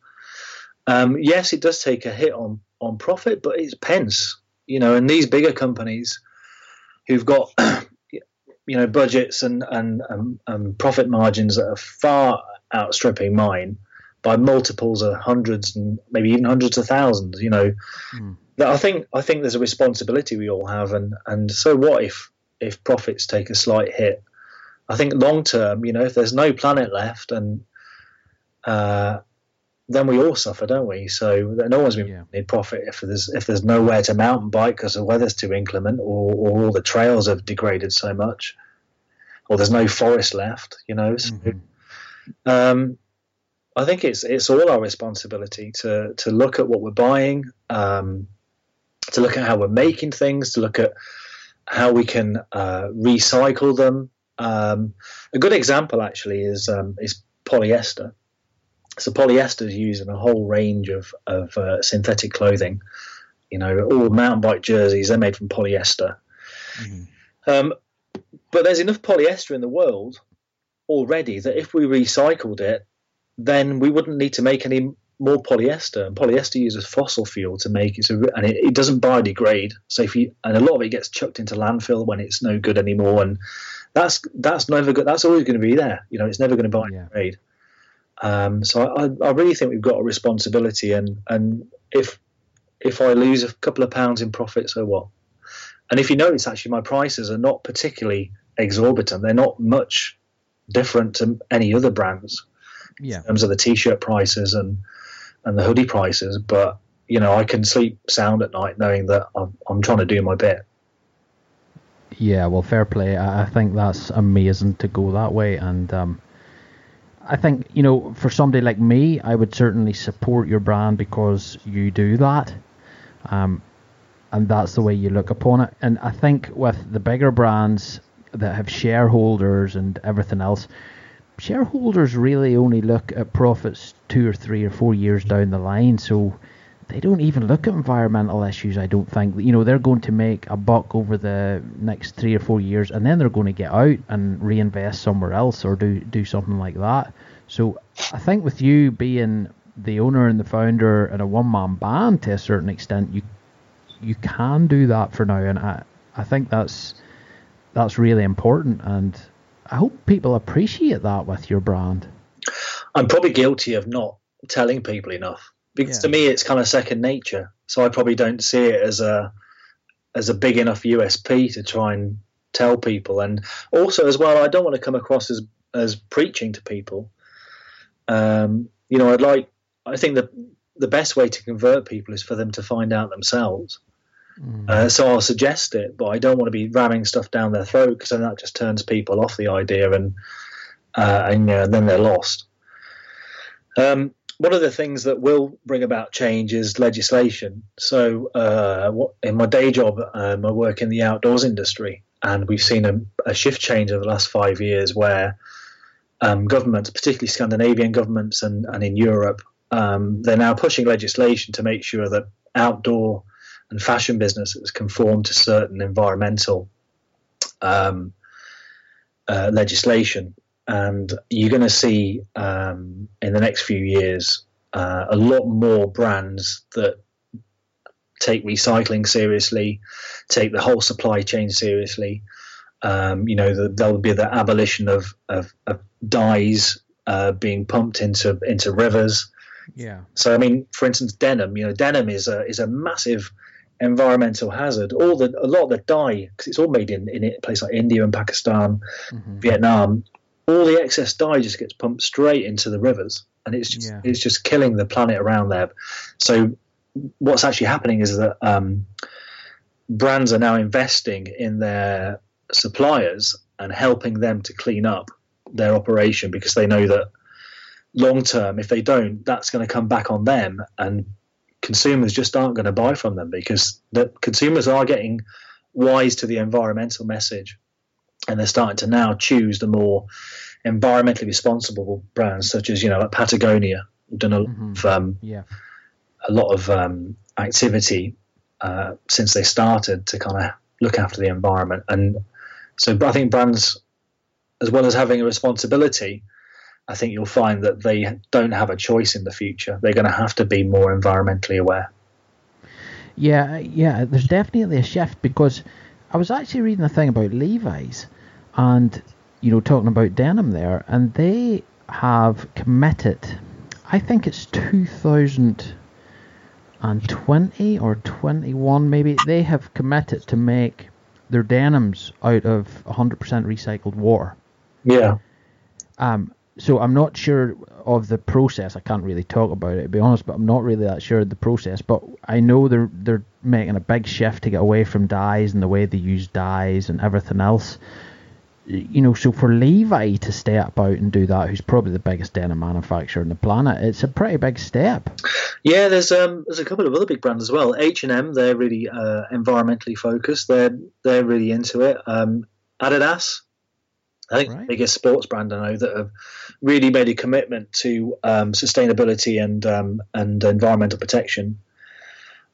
Um, yes, it does take a hit on on profit, but it's pence. You know, and these bigger companies who've got you know budgets and and um, um, profit margins that are far outstripping mine by multiples of hundreds and maybe even hundreds of thousands. You know, Mm. I think I think there's a responsibility we all have, and and so what if if profits take a slight hit? I think long term, you know, if there's no planet left, and uh, then we all suffer, don't we? So no one's going to profit if there's if there's nowhere to mountain bike because the weather's too inclement, or, or all the trails have degraded so much, or there's no forest left. You know, so, Mhm. um, I think it's it's all our responsibility to to look at what we're buying, um, to look at how we're making things, to look at how we can uh, recycle them. Um, a good example actually is um, is polyester. So polyester is used in a whole range of of uh, synthetic clothing. You know, all mountain bike jerseys they're made from polyester. Mhm. Um, but there's enough polyester in the world already that if we recycled it, then we wouldn't need to make any more polyester. And polyester uses fossil fuel to make it, so, and it, it doesn't biodegrade. So if you and a lot of it gets chucked into landfill when it's no good anymore, and that's that's never good. That's always going to be there. You know, it's never going to biodegrade. Um, so I, I really think we've got a responsibility, and and if if I lose a couple of pounds in profit, so what? And if you notice, actually, my prices are not particularly exorbitant. They're not much different to any other brands Yeah. in terms of the t-shirt prices and and the hoodie prices. But you know, I can sleep sound at night knowing that I'm, I'm trying to do my bit. Yeah, well, fair play. I, I think that's amazing to go that way, and um, I think you know, for somebody like me, I would certainly support your brand because you do that, um, and that's the way you look upon it. And I think with the bigger brands that have shareholders and everything else, shareholders really only look at profits two or three or four years down the line. So they don't even look at environmental issues. I don't think you know they're going to make a buck over the next three or four years, and then they're going to get out and reinvest somewhere else or do do something like that. So I think with you being the owner and the founder and a one man band to a certain extent, you you can do that for now, and I I think that's that's really important, and I hope people appreciate that with your brand. I'm probably guilty of not telling people enough because Yeah. to me it's kind of second nature. So I probably don't see it as a as a big enough USP to try and tell people. And also as well, I don't want to come across as as preaching to people. Um, you know, I'd like I think that the best way to convert people is for them to find out themselves. Uh, so I'll suggest it, but I don't want to be ramming stuff down their throat because then that just turns people off the idea and uh, and uh, then they're lost. Um, one of the things that will bring about change is legislation. So, uh, in my day job, um, I work in the outdoors industry, and we've seen a, a shift change over the last five years where um, governments, particularly Scandinavian governments and, and in Europe, um, they're now pushing legislation to make sure that outdoor and fashion businesses conform to certain environmental um, uh, legislation and you're going to see um, in the next few years uh, a lot more brands that take recycling seriously, take the whole supply chain seriously. Um, you know, the, there'll be the abolition of, of, of dyes uh, being pumped into into rivers. Yeah. So, I mean, for instance, denim. You know, denim is a is a massive environmental hazard. All the a lot of the dye because it's all made in in a place like India and Pakistan, Vietnam. All the excess dye just gets pumped straight into the rivers, and it's just Yeah. it's just killing the planet around there. So, what's actually happening is that um, brands are now investing in their suppliers and helping them to clean up their operation because they know that long term, if they don't, that's going to come back on them, and consumers just aren't going to buy from them because the consumers are getting wise to the environmental message, and they're starting to now choose the more environmentally responsible brands, such as you know, like Patagonia, who've done a lot of um, Yeah. a lot of um, activity uh, since they started to kind of look after the environment. And so I think brands, as well as having a responsibility, I think you'll find that they don't have a choice in the future. They're going to have to be more environmentally aware. Yeah, yeah, there's definitely a shift because I was actually reading a thing about Levi's and, you know, talking about denim there, and they have committed, I think it's 2020 or 21 maybe, they have committed to make their denims out of 100% recycled water. Yeah. Um, so I'm not sure of the process. I can't really talk about it to be honest, but I'm not really that sure of the process. But I know they're they're making a big shift to get away from dyes and the way they use dyes and everything else. You know, so for Levi to step out and do that, who's probably the biggest denim manufacturer on the planet, it's a pretty big step. Yeah, there's um there's a couple of other big brands as well. H and M, they're really uh, environmentally focused. They're they're really into it. Um, Adidas, I think Right. the biggest sports brand I know that have really made a commitment to um, sustainability and um, and environmental protection.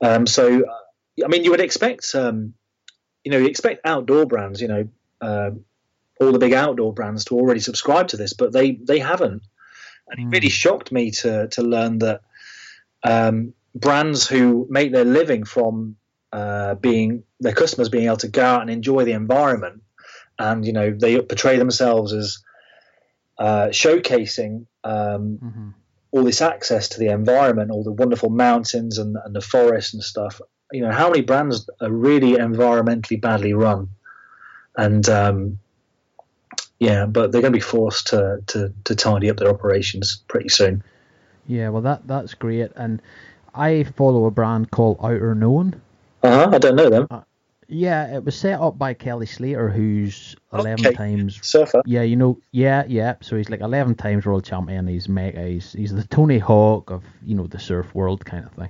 Um, so, I mean, you would expect um, you know you expect outdoor brands, you know, uh, all the big outdoor brands to already subscribe to this, but they they haven't. And it really shocked me to to learn that um, brands who make their living from uh, being their customers being able to go out and enjoy the environment, and you know they portray themselves as uh, showcasing um, mm-hmm. All this access to the environment, all the wonderful mountains and, and the forests and stuff. You know, how many brands are really environmentally badly run? And um, yeah, but they're going to be forced to, to, to tidy up their operations pretty soon. Yeah, well, that that's great. And I follow a brand called Outerknown. Uh huh. I don't know them. Yeah, it was set up by Kelly Slater, who's eleven okay. times surfer. Yeah, you know, yeah, yeah. So he's like eleven times world champion. He's mega. He's he's the Tony Hawk of you know the surf world kind of thing.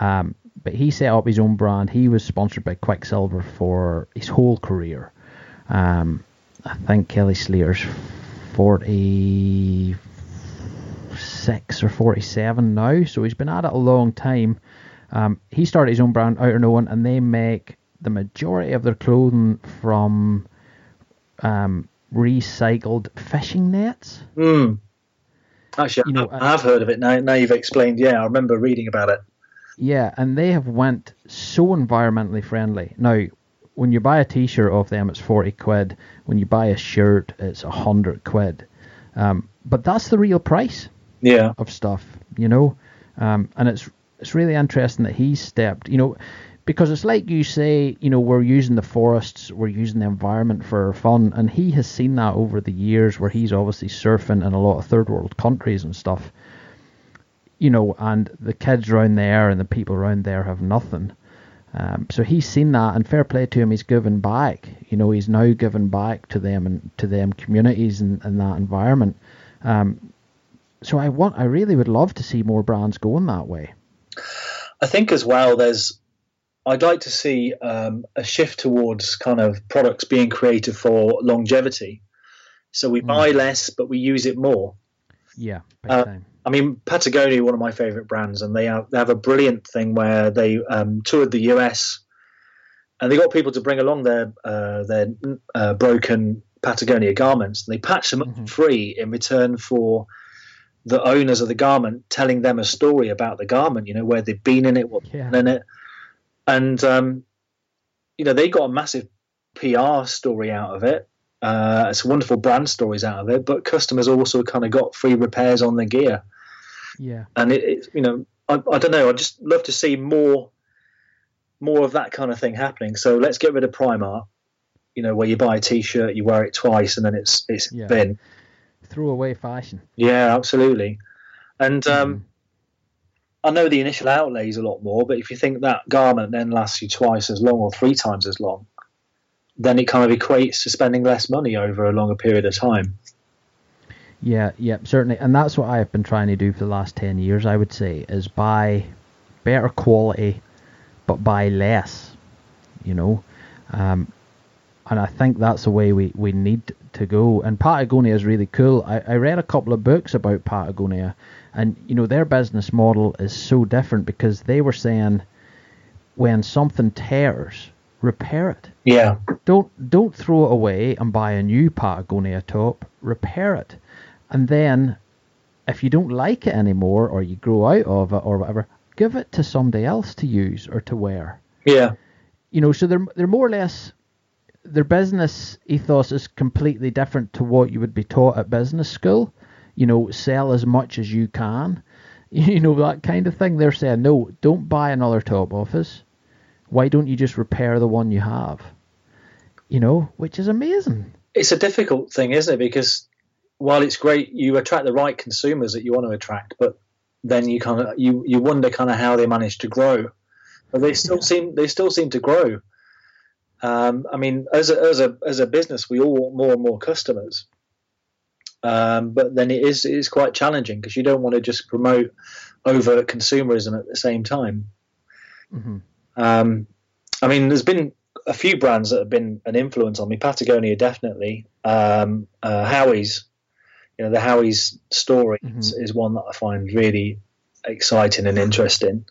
Um, but he set up his own brand. He was sponsored by Quiksilver for his whole career. Um, I think Kelly Slater's forty six or forty seven now, so he's been at it a long time. Um, he started his own brand, Outerknown, and they make the majority of their clothing from um, recycled fishing nets. Hmm. Actually, you know, I've heard of it now. Now you've explained. Yeah, I remember reading about it. Yeah, and they have went so environmentally friendly. Now, when you buy a T-shirt off them, it's forty quid. When you buy a shirt, it's a hundred quid. Um, but that's the real price. Yeah. Of stuff, you know, um, and it's it's really interesting that he's stepped. You know, because it's like you say, you know, we're using the forests, we're using the environment for fun, and he has seen that over the years where he's obviously surfing in a lot of third world countries and stuff, you know, and the kids around there and the people around there have nothing. Um, so he's seen that, and fair play to him, he's given back. You know, he's now given back to them and to them communities and, that environment. Um, so I want, I really would love to see more brands going that way. I think as well, there's I'd like to see um, a shift towards kind of products being created for longevity. So we mm. buy less, but we use it more. Yeah. Uh, I mean, Patagonia, one of my favorite brands, and they have, they have a brilliant thing where they um, toured the US, and they got people to bring along their uh, their uh, broken Patagonia garments. And they patch them mm-hmm. up free in return for the owners of the garment telling them a story about the garment. You know, where they've been in it, what yeah. in it and um, you know they got a massive PR story out of it. Uh, it's wonderful brand stories out of it, but customers also kind of got free repairs on their gear. Yeah, and it, it you know, I, I, don't know. I just love to see more, more of that kind of thing happening. So let's get rid of Primark. You know, where you buy a T-shirt, you wear it twice, and then it's it's yeah. bin. Throw away fashion. Yeah, absolutely. And um, mm. I know the initial outlay is a lot more, but if you think that garment then lasts you twice as long or three times as long, then it kind of equates to spending less money over a longer period of time. Yeah, yeah, certainly, and that's what I've been trying to do for the last ten years. I would say is buy better quality, but buy less. You know, um, and I think that's the way we, we need to go. And Patagonia is really cool. I, I read a couple of books about Patagonia, and you know their business model is so different because they were saying when something tears, repair it. Yeah. Don't don't throw it away and buy a new Patagonia top. Repair it, and then if you don't like it anymore or you grow out of it or whatever, give it to somebody else to use or to wear. Yeah. You know, so they're they're more or less their business ethos is completely different to what you would be taught at business school. You know, sell as much as you can. You know, that kind of thing. They're saying, no, don't buy another top office. Why don't you just repair the one you have? You know, which is amazing. It's a difficult thing, isn't it? Because while it's great, you attract the right consumers that you want to attract, but then you kind of you you wonder kind of how they manage to grow. But they still yeah. seem they still seem to grow. Um, I mean, as a, as a as a business, we all want more and more customers, um, but then it is it is quite challenging because you don't want to just promote over consumerism at the same time. Mm-hmm. Um, I mean, there's been a few brands that have been an influence on me. Patagonia, definitely. Um, uh, Howies, you know, the Howies story mm-hmm. is, is, one that I find really exciting and interesting.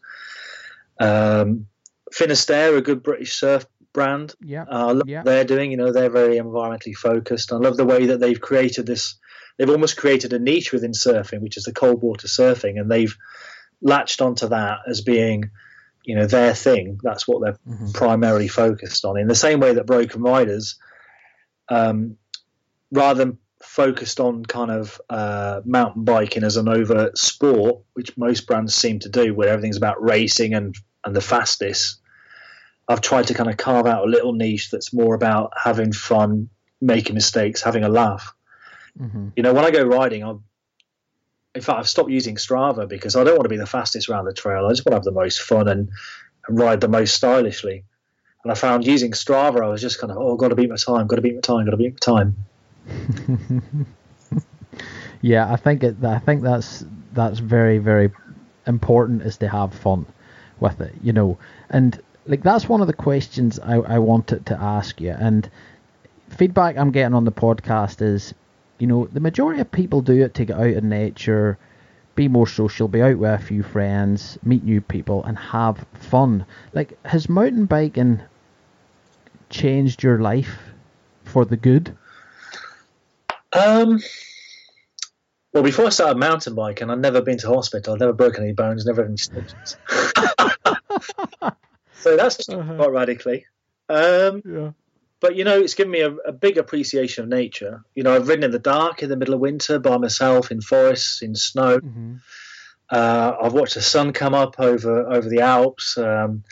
Um, Finisterre, a good British surf brand. Yeah, uh, I love yeah. what they're doing. You know, they're very environmentally focused. I love the way that they've created this. They've almost created a niche within surfing, which is the cold water surfing, and they've latched onto that as being, you know, their thing. That's what they're mm-hmm. primarily focused on. In the same way that Broken Riders, um, rather than focused on kind of uh, mountain biking as an overt sport, which most brands seem to do, where everything's about racing and and the fastest. I've tried to kind of carve out a little niche that's more about having fun, making mistakes, having a laugh. Mm-hmm. You know, when I go riding, I'm in fact I've stopped using Strava because I don't want to be the fastest around the trail. I just want to have the most fun and, and ride the most stylishly. And I found using Strava, I was just kind of, oh, got to beat my time, got to beat my time, got to beat my time. yeah, I think it. I think that's that's very very important is to have fun with it, you know. And like that's one of the questions I, I wanted to ask you. And feedback I'm getting on the podcast is, you know, the majority of people do it to get out in nature, be more social, be out with a few friends, meet new people, and have fun. Like, has mountain biking changed your life for the good? Um. Well, before I started mountain biking, I'd never been to hospital. I'd never broken any bones, never had any stitches. so that's uh-huh. quite radically. Um, yeah. But you know, it's given me a, a, big appreciation of nature. You know, I've ridden in the dark in the middle of winter by myself in forests, in snow. Mm-hmm. Uh, I've watched the sun come up over over the Alps. Um,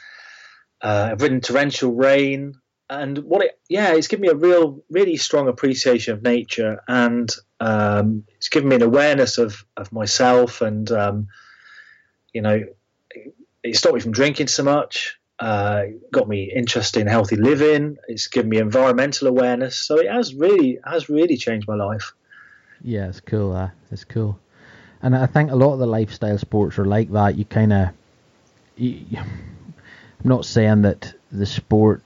uh, I've ridden torrential rain and what it yeah it's given me a real really strong appreciation of nature and um, it's given me an awareness of of myself and um, you know it stopped me from drinking so much uh, got me interested in healthy living. It's given me environmental awareness. So it has really has really changed my life. Yeah it's cool uh, it's cool. And i think a lot of the lifestyle sports are like that. You kind of i'm not saying that the sport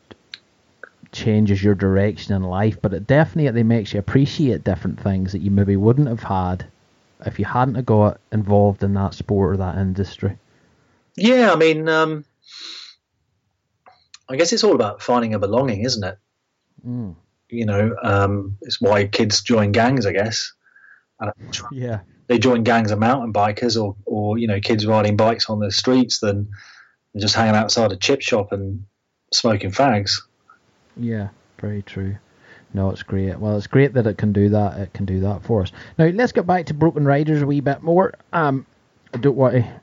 changes your direction in life, but it definitely makes you appreciate different things that you maybe wouldn't have had if you hadn't got involved in that sport or that industry. Yeah, I mean, um, I guess it's all about finding a belonging, isn't it? Mm. You know, um, it's why kids join gangs, I guess. yeah, they join gangs of mountain bikers or, or you know, kids riding bikes on the streets than just hanging outside a chip shop and smoking fags. Yeah, very true. No, it's great. Well, it's great that it can do that. It can do that for us. Now, let's get back to Broken Riders a wee bit more. Um, I don't want to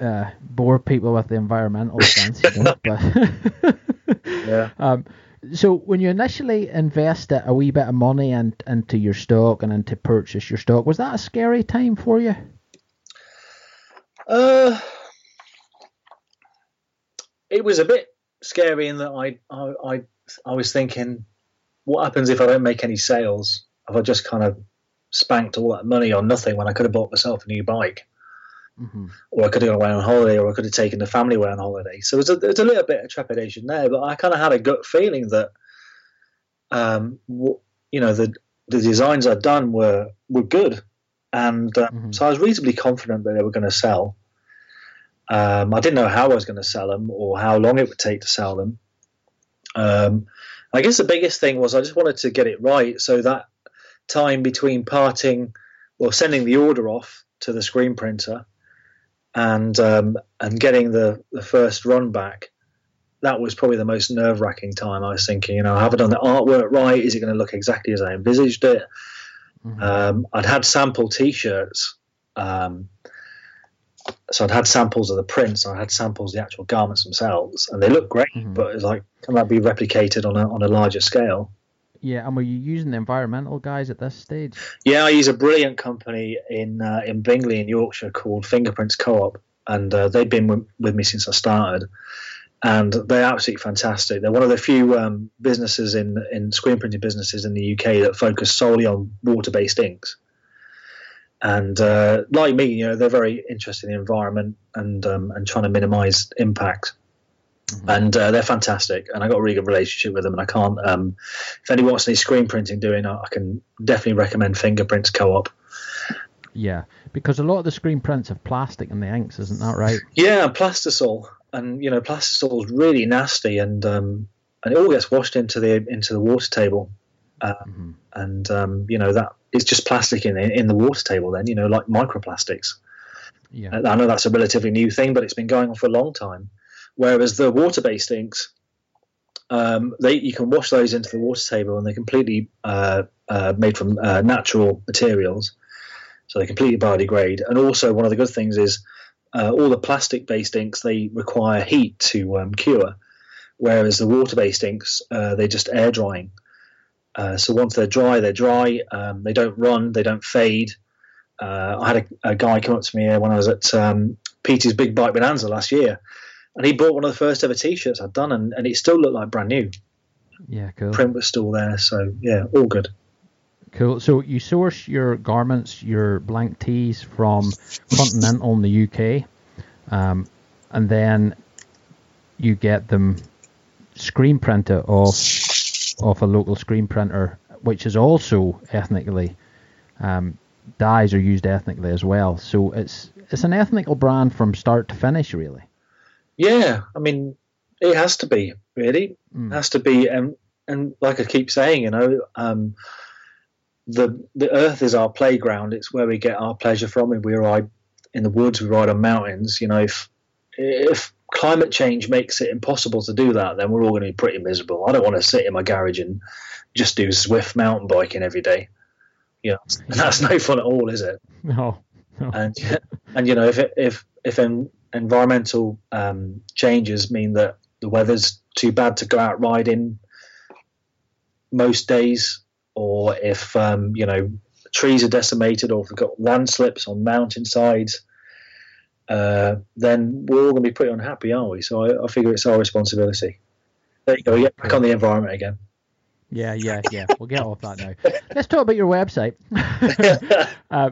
uh, bore people with the environmental sense, you know, but yeah. Um, so when you initially invested a wee bit of money in, into your stock and into purchase your stock, was that a scary time for you? Uh, it was a bit scary in that I, I, I I was thinking, what happens if I don't make any sales? Have I just kind of spanked all that money on nothing when I could have bought myself a new bike? Mm-hmm. Or I could have gone away on holiday, or I could have taken the family away on holiday. So there's a, there's a little bit of trepidation there, but I kind of had a gut feeling that, um, you know, the the designs I'd done were were good, and uh, mm-hmm. so I was reasonably confident that they were going to sell. Um, I didn't know how I was going to sell them or how long it would take to sell them. Um, I guess the biggest thing was I just wanted to get it right. So that time between parting or sending the order off to the screen printer and um, and getting the, the first run back, that was probably the most nerve wracking time. I was thinking, you know, have I done the artwork right? Is it going to look exactly as I envisaged it? Mm-hmm. Um, I'd had sample T-shirts um, so I'd had samples of the prints, I had samples of the actual garments themselves, and they looked great, mm-hmm. but it's like can that be replicated on a on a larger scale? Yeah, and were you using the environmental guys at this stage? Yeah, I use a brilliant company in uh, in Bingley in Yorkshire called Fingerprints Co-op, and uh, they've been w- with me since I started, and they're absolutely fantastic. They're one of the few um, businesses in in screen printing businesses in the UK that focus solely on water based inks and uh, like me, you know, they're very interested in the environment and um, and trying to minimise impact. Mm-hmm. And uh, they're fantastic, and I got a really good relationship with them. And I can't, um, if anyone wants any screen printing doing, I, can definitely recommend Fingerprints Co-op. Yeah, because a lot of the screen prints have plastic in the inks, isn't that right? Yeah, plastisol, and you know, plastisol is really nasty, and um, and it all gets washed into the into the water table, uh, mm-hmm. and um, you know that it's just plastic in in the water table. Then you know, like microplastics. Yeah. I know that's a relatively new thing, but it's been going on for a long time. Whereas the water-based inks, um, they you can wash those into the water table and they're completely uh, uh, made from uh, natural materials, so they completely biodegrade. And also, one of the good things is uh, all the plastic-based inks they require heat to um, cure, whereas the water-based inks uh, they're just air drying. Uh, so once they're dry, they're dry. Um, they don't run, they don't fade. I had a, a, guy come up to me when I was at um, Peter's Big Bike Bonanza last year, and he bought one of the first ever T-shirts I'd done, and, and it still looked like brand new. Yeah, cool. Print was still there, so yeah, all good. Cool. So you source your garments, your blank tees from Continental in the UK, um, and then you get them screen printed off off a local screen printer, which is also ethnically um, dyes are used ethnically as well. So it's it's an ethnical brand from start to finish, really. Yeah, I mean, it has to be really. Mm. It has to be, and and like I keep saying, you know, um, the the earth is our playground. It's where we get our pleasure from. If we ride in the woods, we ride on mountains. You know, if if climate change makes it impossible to do that, then we're all going to be pretty miserable. I don't want to sit in my garage and just do Zwift mountain biking every day. You know, that's no fun at all, is it? No. no. And and you know, if it, if if environmental um, changes mean that the weather's too bad to go out riding most days, or if um, you know trees are decimated, or if we've got landslips on mountainsides, uh, then we're all going to be pretty unhappy, aren't we? So I, I figure it's our responsibility. There you go. We get back on the environment again. Yeah, yeah, yeah. We'll get off that now. Let's talk about your website. uh,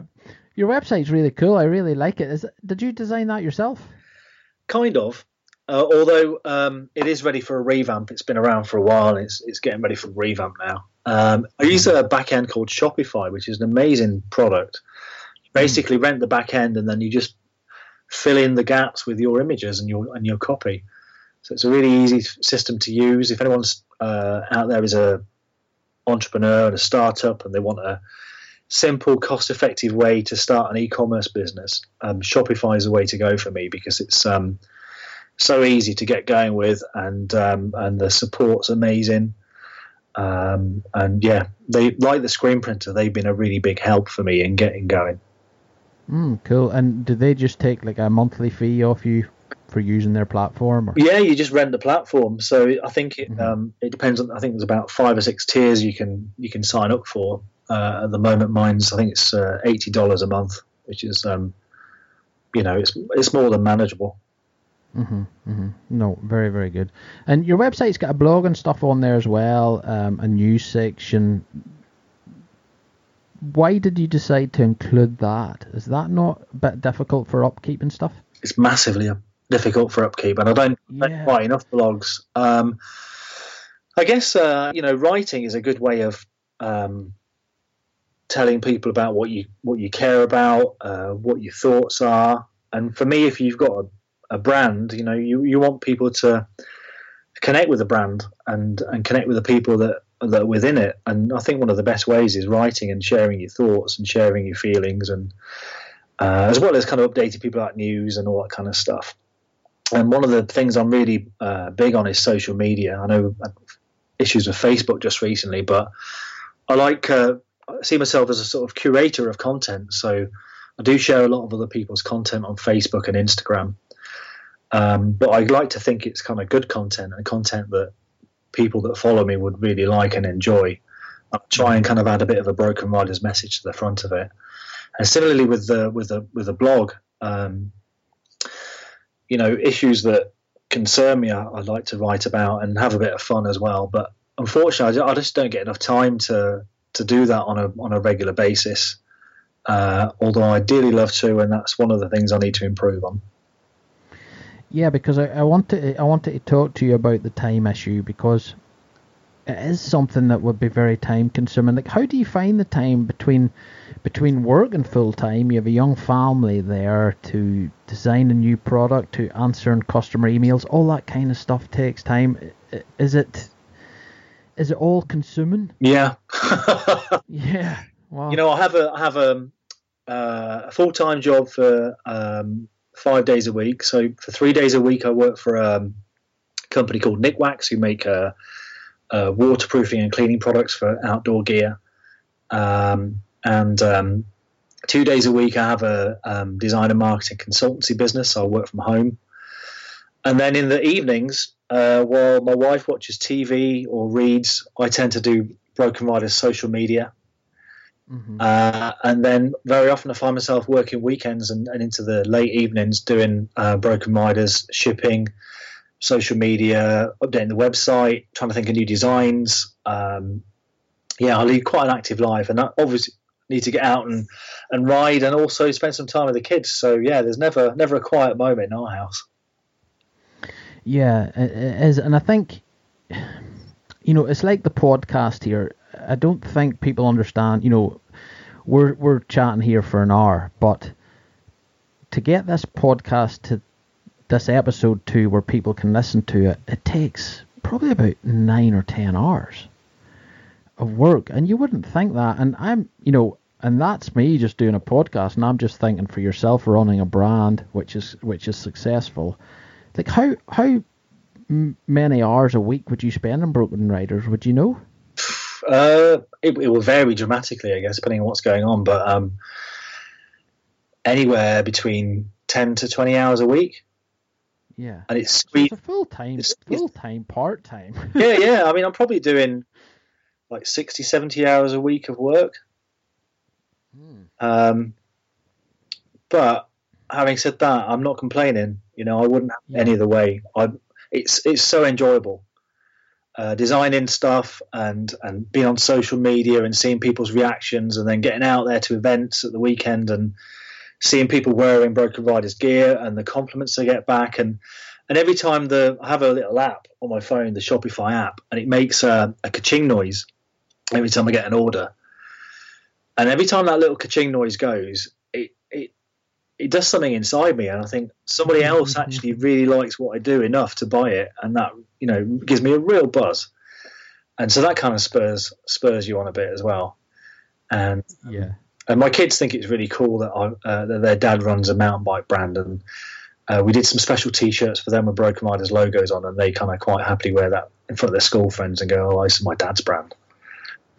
your website's really cool. I really like it. Is, did you design that yourself? Kind of. Uh, although um, it is ready for a revamp. It's been around for a while. It's it's getting ready for a revamp now. Um, I use a back end called Shopify, which is an amazing product. You basically rent the back end, and then you just fill in the gaps with your images and your and your copy. So it's a really easy system to use. If anyone's uh, out there is a entrepreneur and a startup and they want a simple, cost-effective way to start an e-commerce business, um, Shopify is the way to go for me because it's um, so easy to get going with, and um, and the support's amazing. Um, and yeah, they like the screen printer. They've been a really big help for me in getting going. Mm, cool. And do they just take like a monthly fee off you for using their platform? Or? Yeah, you just rent the platform. So I think it, mm-hmm. um, it depends on. I think there's about five or six tiers you can you can sign up for. Uh, at the moment, mine's I think it's uh, eighty dollars a month, which is um, you know it's it's more than manageable. Mm-hmm, mm-hmm. No, very very good. And your website's got a blog and stuff on there as well, um, a news section. Why did you decide to include that? Is that not a bit difficult for upkeep and stuff? It's massively difficult for upkeep, and I don't, yeah. write enough blogs. Um, I guess uh, you know writing is a good way of um, telling people about what you what you care about, uh, what your thoughts are. And for me, if you've got a, a, brand, you know, you, you want people to connect with the brand and and connect with the people that that are within it. And I think one of the best ways is writing and sharing your thoughts and sharing your feelings and uh, as well as kind of updating people about news and all that kind of stuff and one of the things I'm really uh, big on is social media. I know issues with Facebook just recently, but I like uh, I see myself as a sort of curator of content. So I do share a lot of other people's content on Facebook and Instagram. Um, but I like to think it's kind of good content and content that people that follow me would really like and enjoy. I try and kind of add a bit of a broken rider's message to the front of it. And similarly with the with the with the blog, um, you know issues that concern me I, I, like to write about and have a bit of fun as well but unfortunately I, just don't get enough time to to do that on a on a regular basis uh, although I dearly love to and that's one of the things I need to improve on yeah because I, I wanted I wanted to talk to you about the time issue because it is something that would be very time consuming. Like, how do you find the time between between work and full time? You have a young family there to design a new product, to answering customer emails. All that kind of stuff takes time. Is it is it all consuming? Yeah. yeah. Wow. You know, I have a I have a, uh, a full time job for um, five days a week. So for three days a week, I work for um, a company called Nikwax, who make uh, uh, waterproofing and cleaning products for outdoor gear. um, and um, two days a week I have a um, design and marketing consultancy business. So I work from home, and then in the evenings, uh, while my wife watches TV or reads, I tend to do Broken Riders social media. Mm-hmm. Uh, and then very often I find myself working weekends and, and into the late evenings doing uh, Broken Riders shipping, social media, updating the website, trying to think of new designs. Um, yeah, I lead quite an active life, and I obviously need to get out and, and ride, and also spend some time with the kids. So yeah, there's never never a quiet moment in our house. Yeah, it is, and I think you know it's like the podcast here. I don't think people understand. You know, we're we're chatting here for an hour, but to get this podcast to this episode to where people can listen to it, it takes probably about nine or ten hours of work, and you wouldn't think that. And I'm, you know, and that's me just doing a podcast, and I'm just thinking for yourself running a brand which is which is successful. Like how how many hours a week would you spend on Broken Riders? Would you know? Uh, it, it will vary dramatically, I guess, depending on what's going on. But um, anywhere between ten to twenty hours a week. Yeah. And it's. So full time, full time, part time. yeah, yeah. I mean, I'm probably doing like 60, 70 hours a week of work. Hmm. Um, but having said that, I'm not complaining. You know, I wouldn't have any other way. I, it's it's so enjoyable. Uh, designing stuff and and being on social media and seeing people's reactions and then getting out there to events at the weekend and seeing people wearing Broken Riders gear and the compliments they get back and and every time the I have a little app on my phone, the Shopify app, and it makes a, a ka-ching noise every time I get an order. And every time that little ka-ching noise goes, it does something inside me, and I think somebody mm-hmm. else actually really likes what I do enough to buy it, and that you know gives me a real buzz. And so that kind of spurs spurs you on a bit as well. And yeah, and my kids think it's really cool that, I, uh, that their dad runs a mountain bike brand, and uh, we did some special T-shirts for them with Broken Riders logos on, and they kind of quite happily wear that in front of their school friends and go, "Oh, this is my dad's brand."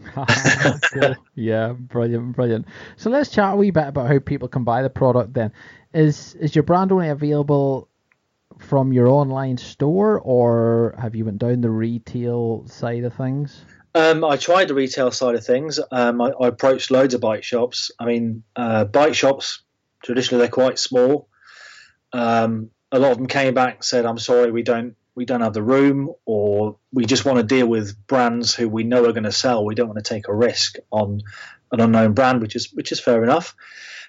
cool. Yeah, brilliant, brilliant. So let's chat a wee bit about how people can buy the product. Then, is is your brand only available from your online store, or have you went down the retail side of things? Um, I tried the retail side of things. Um, I, I, approached loads of bike shops. I mean, uh, bike shops traditionally they're quite small. Um, a lot of them came back and said, "I'm sorry, we don't we don't have the room, or we just want to deal with brands who we know are going to sell. We don't want to take a risk on an unknown brand, which is which is fair enough."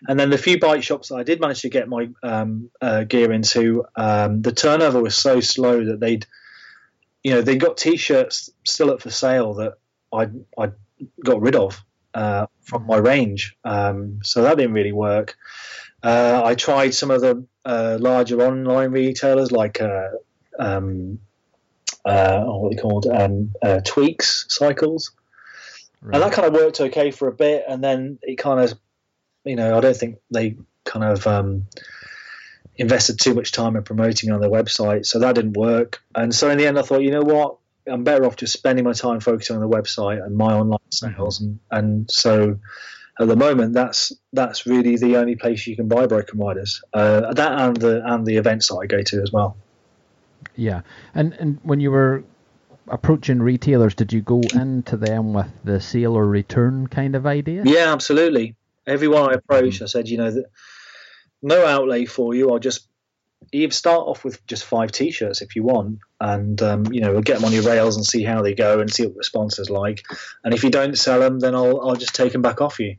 And then the few bike shops that I did manage to get my um, uh, gear into, um, the turnover was so slow that they'd you know, they got T-shirts still up for sale that I I got rid of uh, from my range. Um, so that didn't really work. Uh, I tried some of the uh, larger online retailers like uh, um, uh, oh, what they called um, uh, Tweeks Cycles, right. and that kind of worked okay for a bit, and then it kind of, you know, I don't think they kind of um, invested too much time in promoting on their website, so that didn't work. And so in the end, I thought, you know what, I'm better off just spending my time focusing on the website and my online sales, and and so at the moment, that's that's really the only place you can buy Broken Riders. Uh, that and the and the events that I go to as well. Yeah, and and when you were approaching retailers, did you go into them with the sale or return kind of idea? Yeah, absolutely. Everyone I approached, mm-hmm. I said, you know, that no outlay for you. I'll just you start off with just five t-shirts if you want, and um, you know we'll get them on your rails and see how they go and see what the response is like. And if you don't sell them, then I'll I'll just take them back off you.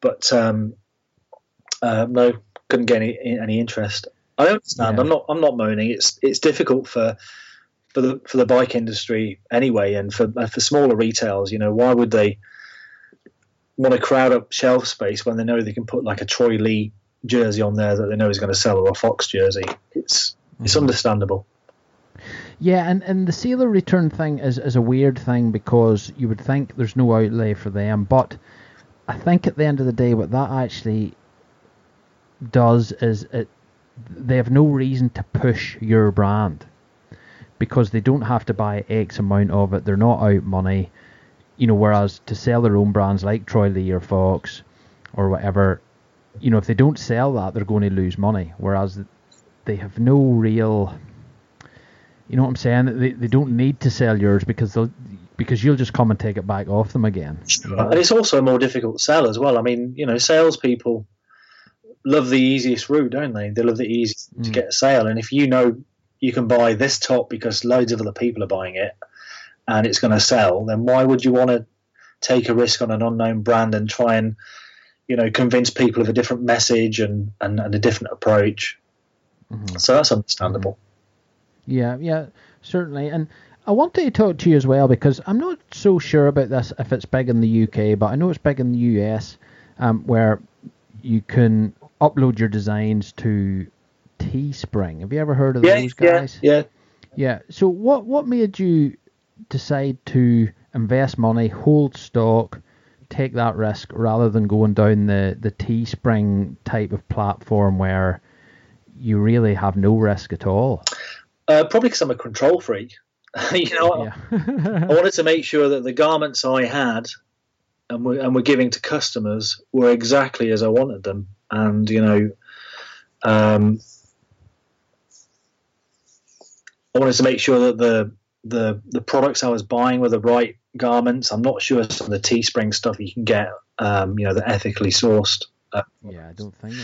But um, uh, no, couldn't get any any interest. I understand. Yeah. I'm not I'm not moaning. It's it's difficult for for the for the bike industry anyway, and for for smaller retails. You know, why would they want to crowd up shelf space when they know they can put like a Troy Lee jersey on there that they know is going to sell or a Fox jersey. It's it's mm-hmm. understandable. Yeah, and, and the sale or return thing is, is a weird thing because you would think there's no outlay for them, but I think at the end of the day, what that actually does is it they have no reason to push your brand because they don't have to buy X amount of it. They're not out money you know, whereas to sell their own brands like Troy Lee or Fox or whatever, you know, if they don't sell that, they're going to lose money. Whereas they have no real, you know what I'm saying? They, they don't need to sell yours because they'll because you'll just come and take it back off them again. And it's also a more difficult sell as well. I mean, you know, salespeople love the easiest route, don't they? They love the easiest mm. to get a sale. And if you know you can buy this top because loads of other people are buying it and it's going to sell, then why would you want to take a risk on an unknown brand and try and, you know, convince people of a different message and, and, and a different approach? Mm-hmm. So that's understandable. Yeah, yeah, certainly. And I wanted to talk to you as well because I'm not so sure about this if it's big in the UK, but I know it's big in the US, um, where you can upload your designs to Teespring. Have you ever heard of yeah, those guys? Yeah, yeah. Yeah. So what what made you decide to invest money, hold stock, take that risk rather than going down the the Teespring type of platform where you really have no risk at all? Uh, probably because I'm a control freak. you know, yeah. I wanted to make sure that the garments I had and were, and were giving to customers were exactly as I wanted them. And you know, um, I wanted to make sure that the the the products I was buying were the right garments. I'm not sure some of the Teespring stuff you can get, um, you know, the ethically sourced. Uh, yeah, I don't think.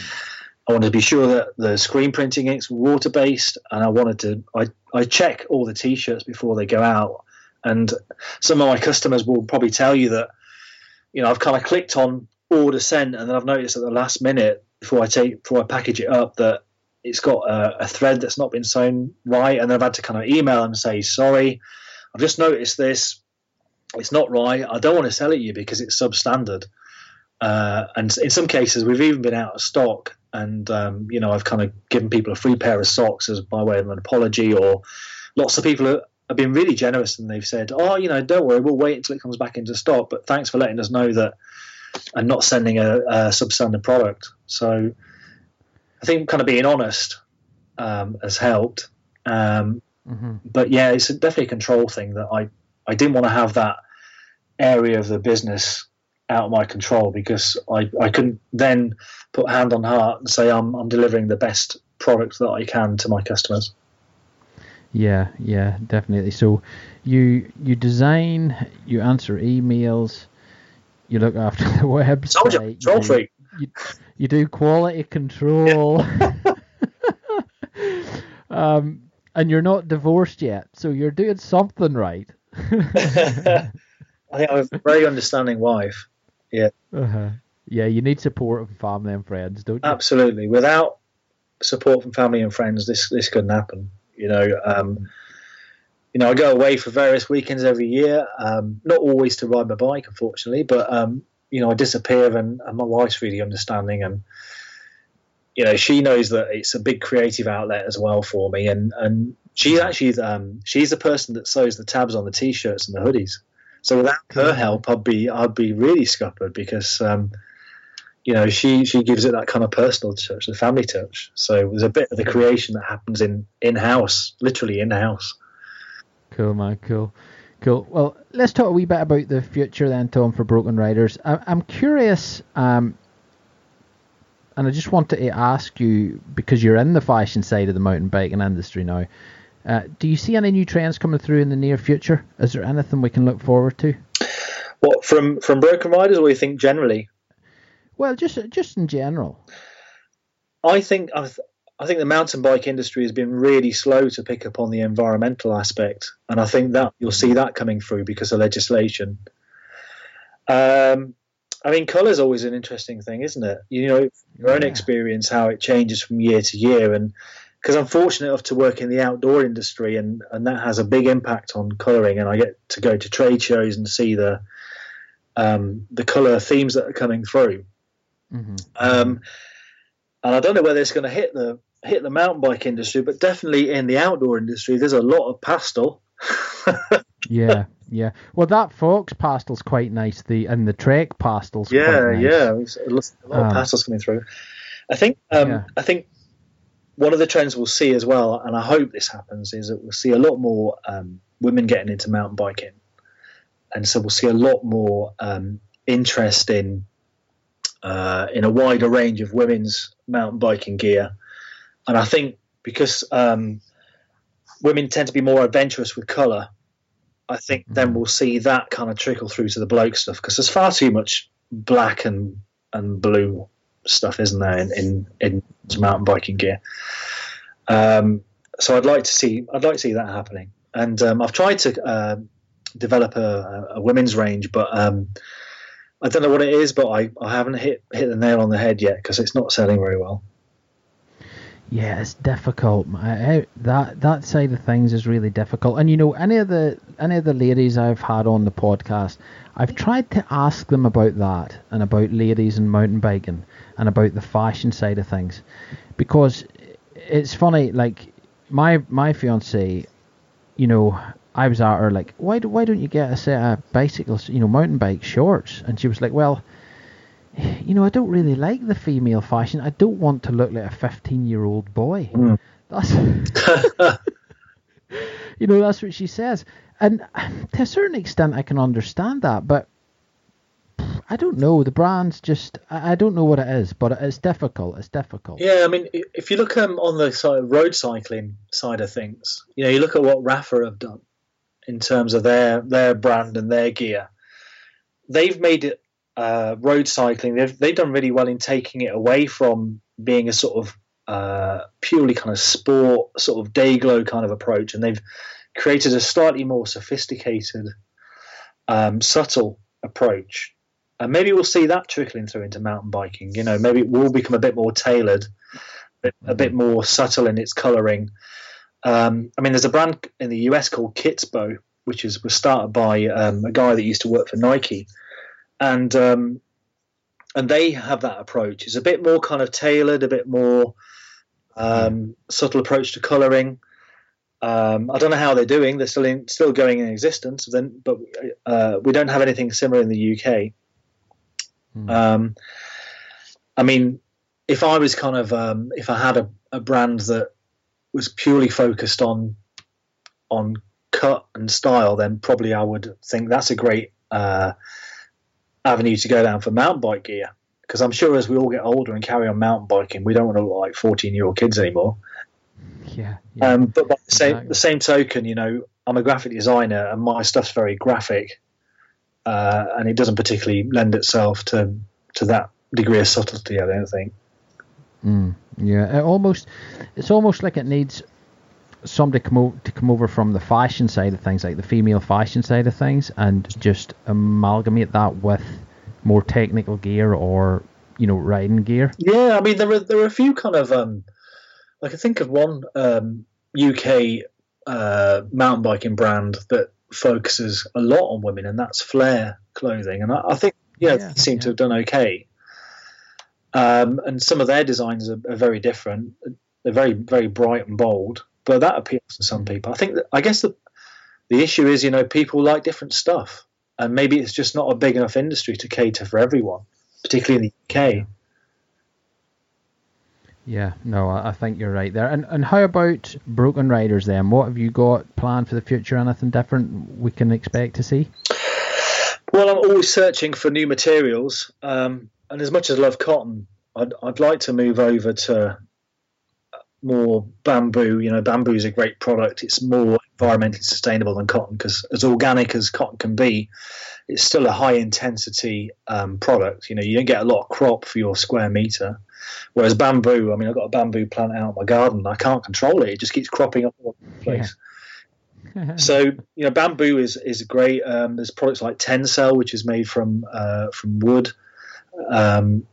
I wanted to be sure that the screen printing inks were water based, and I wanted to. I I check all the t-shirts before they go out, and some of my customers will probably tell you that, you know, I've kind of clicked on order sent, and then I've noticed at the last minute before I take before I package it up that it's got a, a thread that's not been sewn right, and then I've had to kind of email and say sorry. I've just noticed this. It's not right. I don't want to sell it to you because it's substandard. Uh, and in some cases, we've even been out of stock and um, you know I've kind of given people a free pair of socks as by way of an apology, or lots of people have, have been really generous and they've said, oh, you know, don't worry, we'll wait until it comes back into stock, but thanks for letting us know that and not sending a, a substandard product. So I think kind of being honest um, has helped. Um, mm-hmm. But yeah, it's definitely a control thing that I I didn't want to have that area of the business out of my control because I, I couldn't then put hand on heart and say I'm, I'm delivering the best product that I can to my customers. Yeah, yeah, definitely. So you you design, you answer emails, you look after the website. Told you. You, you do quality control. Yeah. um, and you're not divorced yet, so you're doing something right. I think I have a very understanding wife. Yeah. Uh-huh. Yeah, you need support from family and friends, don't you? Absolutely. Without support from family and friends, this this couldn't happen. You know, um, you know, I go away for various weekends every year. Um, not always to ride my bike, unfortunately, but um, you know, I disappear, and, and my wife's really understanding, and you know, she knows that it's a big creative outlet as well for me, and and she's actually um, she's the person that sews the tabs on the t-shirts and the hoodies. So without her help, I'd be I'd be really scuppered because um, you know she she gives it that kind of personal touch, the family touch. So there's a bit of the creation that happens in in house, literally in house. Cool, man. Cool. Cool. Well, let's talk a wee bit about the future then, Tom, for Broken Riders. I, am curious, um, and I just wanted to ask you because you're in the fashion side of the mountain biking industry now. Uh, do you see any new trends coming through in the near future? Is there anything we can look forward to? What from from broken riders, or you think generally? Well, just just in general. I think I, th- I think the mountain bike industry has been really slow to pick up on the environmental aspect, and I think that you'll see that coming through because of legislation. Um, I mean, colour is always an interesting thing, isn't it? You know, your own experience, how it changes from year to year, and because I'm fortunate enough to work in the outdoor industry, and and that has a big impact on colouring, and I get to go to trade shows and see the um, the colour themes that are coming through. Mm-hmm. Um, and I don't know whether it's going to hit the hit the mountain bike industry, but definitely in the outdoor industry, there's a lot of pastel. yeah, yeah. Well, that Fox pastel's quite nice. The and the Trek pastel's yeah, nice. yeah. a lot um, of pastels coming through. I think um, yeah. I think one of the trends we'll see as well, and I hope this happens, is that we'll see a lot more um, women getting into mountain biking. and so we'll see a lot more um, interest in uh, in a wider range of women's mountain biking gear. And I think because um, women tend to be more adventurous with colour, I think then we'll see that kind of trickle through to the bloke stuff because there's far too much black and and blue stuff, isn't there, in in, in mountain biking gear. Um, so I'd like to see I'd like to see that happening. And um, I've tried to uh, develop a, a, women's range, but um, I don't know what it is. But I, I haven't hit hit the nail on the head yet because it's not selling very well. Yeah, it's difficult. I, that that side of things is really difficult. And you know, any of the any of the ladies I've had on the podcast, I've tried to ask them about that and about ladies and mountain biking and about the fashion side of things, because it's funny. Like my my fiance, you know, I was at her like, why do why don't you get a set of bicycles, you know, mountain bike shorts? And she was like, well you know, I don't really like the female fashion. I don't want to look like a 15 year old boy. Mm. That's, you know, that's what she says. And to a certain extent, I can understand that, but I don't know. The brands just, I don't know what it is, but it's difficult. It's difficult. Yeah, I mean, if you look um, on the side of road cycling side of things, you know, you look at what Rapha have done in terms of their their brand and their gear. They've made it uh, road cycling, they've they've done really well in taking it away from being a sort of uh, purely kind of sport, sort of day glow kind of approach, and they've created a slightly more sophisticated, um, subtle approach. And maybe we'll see that trickling through into mountain biking. You know, maybe it will become a bit more tailored, a bit, more subtle in its colouring. Um, I mean, there's a brand in the US called Kitsbow, which is was started by um, a guy that used to work for Nike and um, and they have that approach. It's a bit more kind of tailored, a bit more um, subtle approach to colouring. Um, I don't know how they're doing. They're still in, still going in existence. Then, but uh, we don't have anything similar in the UK. Mm. Um, I mean, if I was kind of um, if I had a, a, brand that was purely focused on on cut and style, then probably I would think that's a great uh, avenue to go down for mountain bike gear because I'm sure as we all get older and carry on mountain biking, we don't want to look like 14 year old kids anymore. Yeah. yeah. Um, but by the same, exactly. the same token, you know, I'm a graphic designer and my stuff's very graphic, uh, and it doesn't particularly lend itself to to that degree of subtlety. I don't think. Mm, yeah, it almost it's almost like it needs somebody come o- to come over from the fashion side of things, like the female fashion side of things, and just amalgamate that with more technical gear or you know riding gear. Yeah, I mean there are there are a few kind of um, I can think of one um, UK uh, mountain biking brand that focuses a lot on women, and that's Flare clothing, and I, I think yeah, yeah, they seem yeah. to have done okay. Um, and some of their designs are, are very different. They're very very bright and bold but that appeals to some people. I think that I guess the the issue is, you know, people like different stuff, and maybe it's just not a big enough industry to cater for everyone, particularly in the UK. Yeah, no, I think you're right there. And and how about Broken Riders then? What have you got planned for the future? Anything different we can expect to see? Well, I'm always searching for new materials, um, and as much as I love cotton, I'd, I'd like to move over to more bamboo. You know, bamboo is a great product. It's more environmentally sustainable than cotton because, as organic as cotton can be, it's still a high intensity um, product. You know, you don't get a lot of crop for your square meter. Whereas bamboo, I mean, I've got a bamboo plant out in my garden. I can't control it; it just keeps cropping up all over the place. Yeah. so you know, bamboo is is great. Um, there's products like Tencel, which is made from uh, from wood. Um,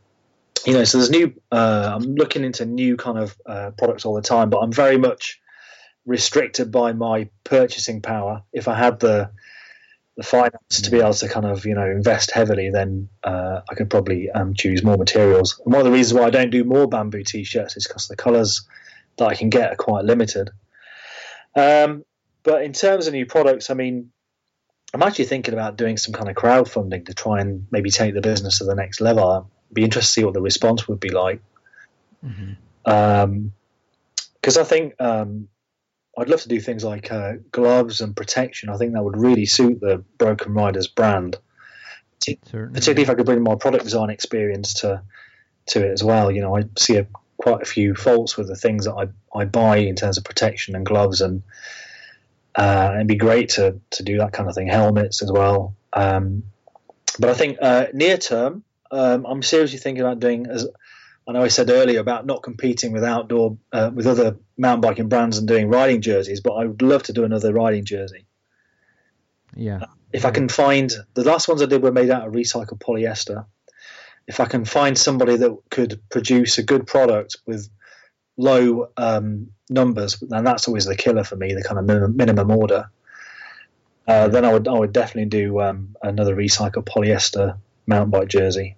you know, so there's new. Uh, I'm looking into new kind of uh, products all the time, but I'm very much restricted by my purchasing power. If I had the the finance to be able to kind of you know invest heavily, then uh, I could probably um, choose more materials. And one of the reasons why I don't do more bamboo t-shirts is because the colours that I can get are quite limited. Um, but in terms of new products, I mean, I'm actually thinking about doing some kind of crowdfunding to try and maybe take the business to the next level be interested to see what the response would be like. Because mm-hmm. um, I think um, I'd love to do things like uh, gloves and protection. I think that would really suit the Broken Riders brand, particularly if I could bring my product design experience to to it as well. You know, I see a, quite a few faults with the things that I, I buy in terms of protection and gloves, and uh, it'd be great to to do that kind of thing. Helmets as well. Um, but I think uh, near term, um, I'm seriously thinking about doing as I know I said earlier about not competing with outdoor uh, with other mountain biking brands and doing riding jerseys, but I would love to do another riding jersey. Yeah. If I can find the last ones I did were made out of recycled polyester. If I can find somebody that could produce a good product with low um, numbers, and that's always the killer for me, the kind of minimum, minimum order. Uh, then I would I would definitely do um, another recycled polyester mountain bike jersey.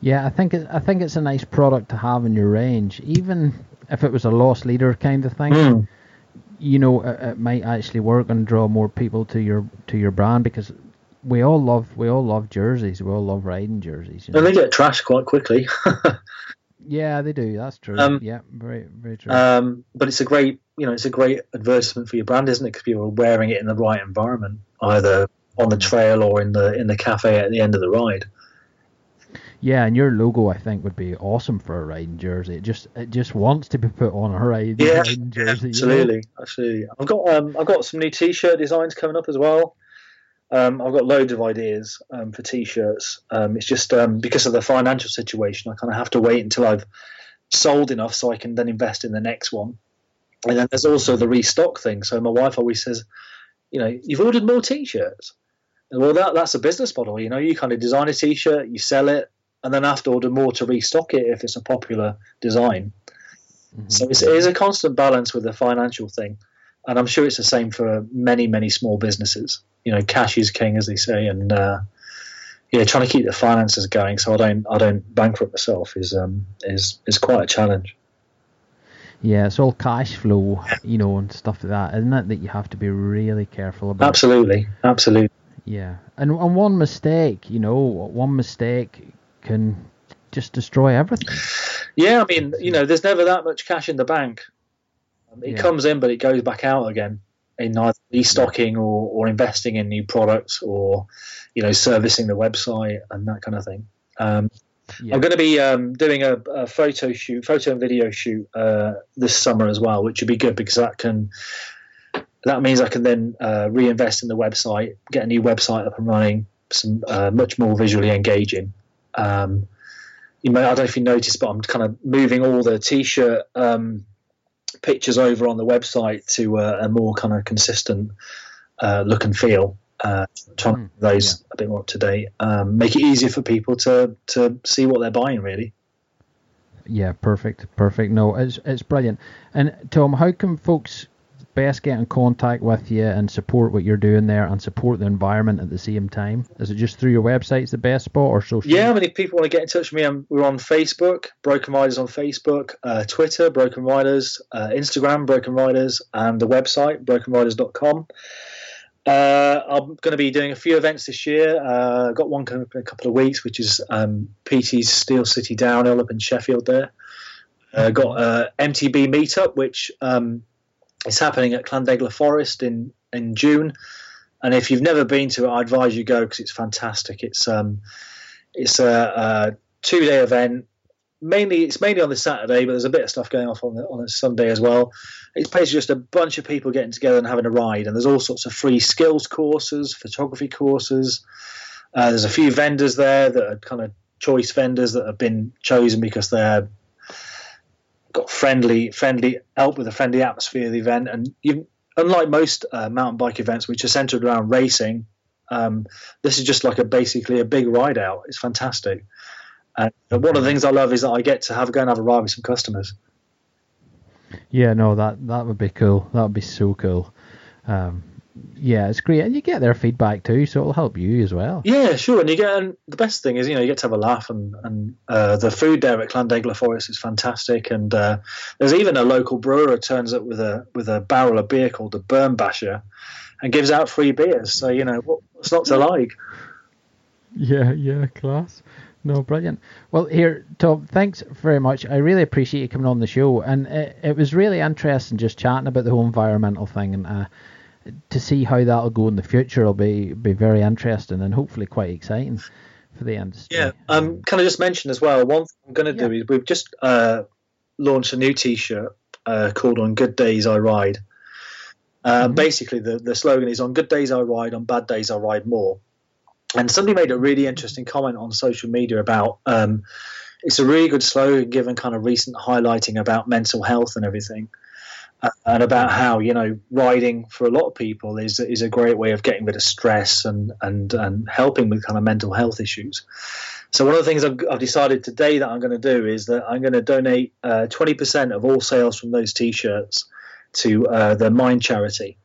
Yeah, I think it, I think it's a nice product to have in your range, even if it was a loss leader kind of thing. Mm. You know, it, it might actually work and draw more people to your to your brand because we all love we all love jerseys. We all love riding jerseys. You know? And they get trashed quite quickly. Yeah, they do. That's true. Um, yeah, very very true. um, but it's a great you know it's a great advertisement for your brand, isn't it? Because people are wearing it in the right environment, either on the trail or in the in the cafe at the end of the ride. yeah, and your logo I think would be awesome for a riding jersey. It just it just wants to be put on a riding, Yeah, riding jersey. you know? Absolutely, absolutely. I've got um, I've got some new T-shirt designs coming up as well. Um, I've got loads of ideas um, for T-shirts. Um, it's just um, because of the financial situation, I kind of have to wait until I've sold enough so I can then invest in the next one. And then there's also the restock thing. So my wife always says, you know, you've ordered more T-shirts. Well, that that's a business model. You know, you kind of design a T-shirt, you sell it, and then have to order more to restock it if it's a popular design. Mhm. So it's, it is a constant balance with the financial thing, and I'm sure it's the same for many, many small businesses. You know, cash is king, as they say, and uh, yeah, trying to keep the finances going so I don't I don't bankrupt myself is um is is quite a challenge. Yeah, it's all cash flow, you know, and stuff like that, isn't it? That you have to be really careful about. Absolutely, absolutely. Yeah, and and one mistake, you know, one mistake can just destroy everything. Yeah, I mean, you know, there's never that much cash in the bank. Um, it Yeah. comes in, but it goes back out again in either restocking or, or investing in new products or, you know, servicing the website and that kind of thing. Um, Yeah. I'm going to be um, doing a, a photo shoot, photo and video shoot uh, this summer as well, which would be good because that can that means I can then uh, reinvest in the website, get a new website up and running, some uh, much more visually engaging. Um, you may I don't know if you noticed, but I'm kind of moving all the t-shirt um, pictures over on the website to uh, a more kind of consistent uh, look and feel. Uh, trying Mm, those a bit more up to date, um, make it easier for people to to see what they're buying. Really, Yeah, perfect, perfect. No, it's it's brilliant. And Tom, how can folks best get in contact with you and support what you're doing there and support the environment at the same time? Is it just through your website's the best spot or social? yeah. I mean, if people want to get in touch with me, I'm, we're on Facebook, Broken Riders on Facebook, uh, Twitter, Broken Riders, uh, Instagram, Broken Riders, and the website brokenriders.com. Uh, I'm going to be doing a few events this year. Uh, got one coming up in a couple of weeks, which is um, PT's Steel City Downhill up in Sheffield. There, uh, got a MTB meetup, which um, is happening at Llandegla Forest in in June. And if you've never been to it, I advise you go because it's fantastic. It's um, it's a, a two day event. Mainly, it's mainly on the Saturday, but there's a bit of stuff going off on the, on a Sunday as well. It's basically just a bunch of people getting together and having a ride, and there's all sorts of free skills courses, photography courses. Uh, there's a few vendors there that are kind of choice vendors that have been chosen because they're got friendly, friendly help with a friendly atmosphere of the event. And you, unlike most uh, mountain bike events, which are centered around racing, um, this is just like a basically a big ride out. It's fantastic. And one of the things I love is that I get to have go and have a ride with some customers. Yeah, no, that that would be cool. That would be so cool. Um, yeah, it's great, and you get their feedback too, so it'll help you as well. Yeah, sure. And you get and the best thing is you know you get to have a laugh and and uh, the food there at Llandegla Forest is fantastic. And uh, there's even a local brewer who turns up with a with a barrel of beer called the Burn Basher, and gives out free beers. So you know what, what's not to like? Yeah, yeah, class. No, brilliant. Well, here, Tom, thanks very much. I really appreciate you coming on the show, and it, it was really interesting just chatting about the whole environmental thing, and uh, to see how that'll go in the future will be be very interesting and hopefully quite exciting for the industry. Yeah. Um, can I just mention as well? One thing I'm going to do is we've just uh, launched a new T-shirt uh, called "On Good Days I Ride." Uh, Basically, the the slogan is "On good days I ride, on bad days I ride more." And somebody made a really interesting comment on social media about um, it's a really good slogan given kind of recent highlighting about mental health and everything. And about how you know riding for a lot of people is is a great way of getting rid of stress and and and helping with kind of mental health issues. So one of the things I've, I've decided today that I'm going to do is that I'm going to donate uh, 20% of all sales from those T-shirts to uh, the Mind charity,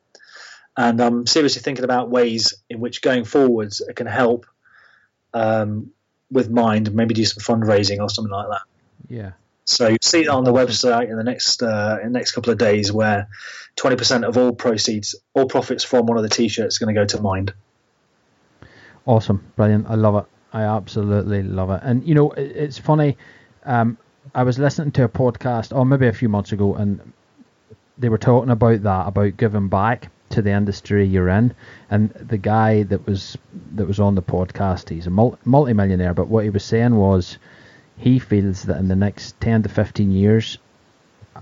and I'm seriously thinking about ways in which going forwards it can help um, with Mind, maybe do some fundraising or something like that. Yeah. So you'll see that on the website in the next uh, in the next couple of days, where 20% of all proceeds, all profits from one of the T-shirts, is going to go to Mind. Awesome, brilliant. I love it. I absolutely love it. And you know, it's funny. Um, I was listening to a podcast, or maybe a few months ago, and they were talking about that, about giving back to the industry you're in. And the guy that was that was on the podcast, he's a mul- multi-millionaire, but what he was saying was, he feels that in the next ten to fifteen years,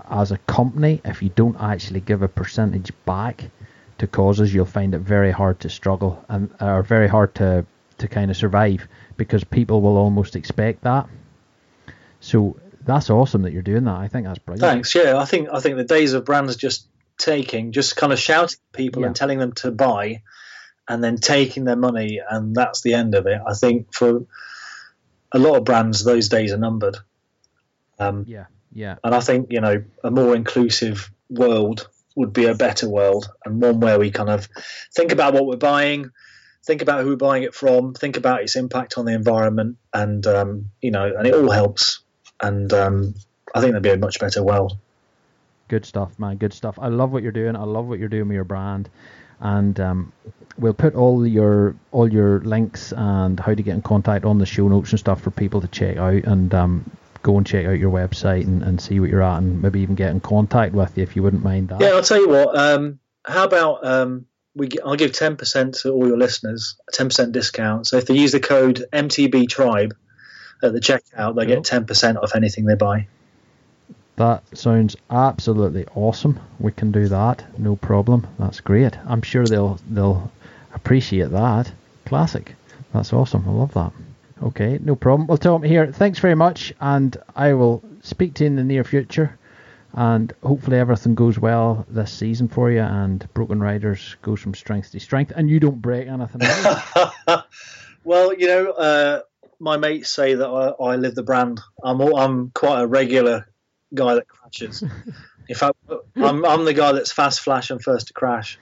as a company, if you don't actually give a percentage back to causes, you'll find it very hard to struggle and are very hard to to kind of survive because people will almost expect that. So that's awesome that you're doing that. I think that's brilliant. Thanks. Yeah, I think I think the days of brands just taking, just kind of shouting at people Yeah. and telling them to buy, and then taking their money, and that's the end of it. I think for a lot of brands, those days are numbered. Um, Yeah, yeah, and I think you know a more inclusive world would be a better world, and one where we kind of think about what we're buying, think about who we're buying it from, think about its impact on the environment, and um, you know, and it all helps. And um, I think that'd be a much better world. good stuff, man. Good stuff. I love what you're doing. I love what you're doing with your brand, and um, we'll put all your all your links and how to get in contact on the show notes and stuff for people to check out and um, go and check out your website and, and see what you're at and maybe even get in contact with you if you wouldn't mind that. Yeah, I'll tell you what. Um, how about um, we? I'll give ten percent to all your listeners, a ten percent discount. So if they use the code MTB Tribe at the checkout, they Cool. get ten percent off anything they buy. That sounds absolutely awesome. We can do that, no problem. That's great. I'm sure they'll they'll appreciate that. Classic. That's awesome. I love that. Okay, no problem. Well, Tom, here, thanks very much, and I will speak to you in the near future. And hopefully everything goes well this season for you, and Broken Riders goes from strength to strength, and you don't break anything. well, you know, uh, my mates say that I, I live the brand. I'm all, I'm quite a regular guy that crashes. In fact, I'm I'm the guy that's fast flash and first to crash.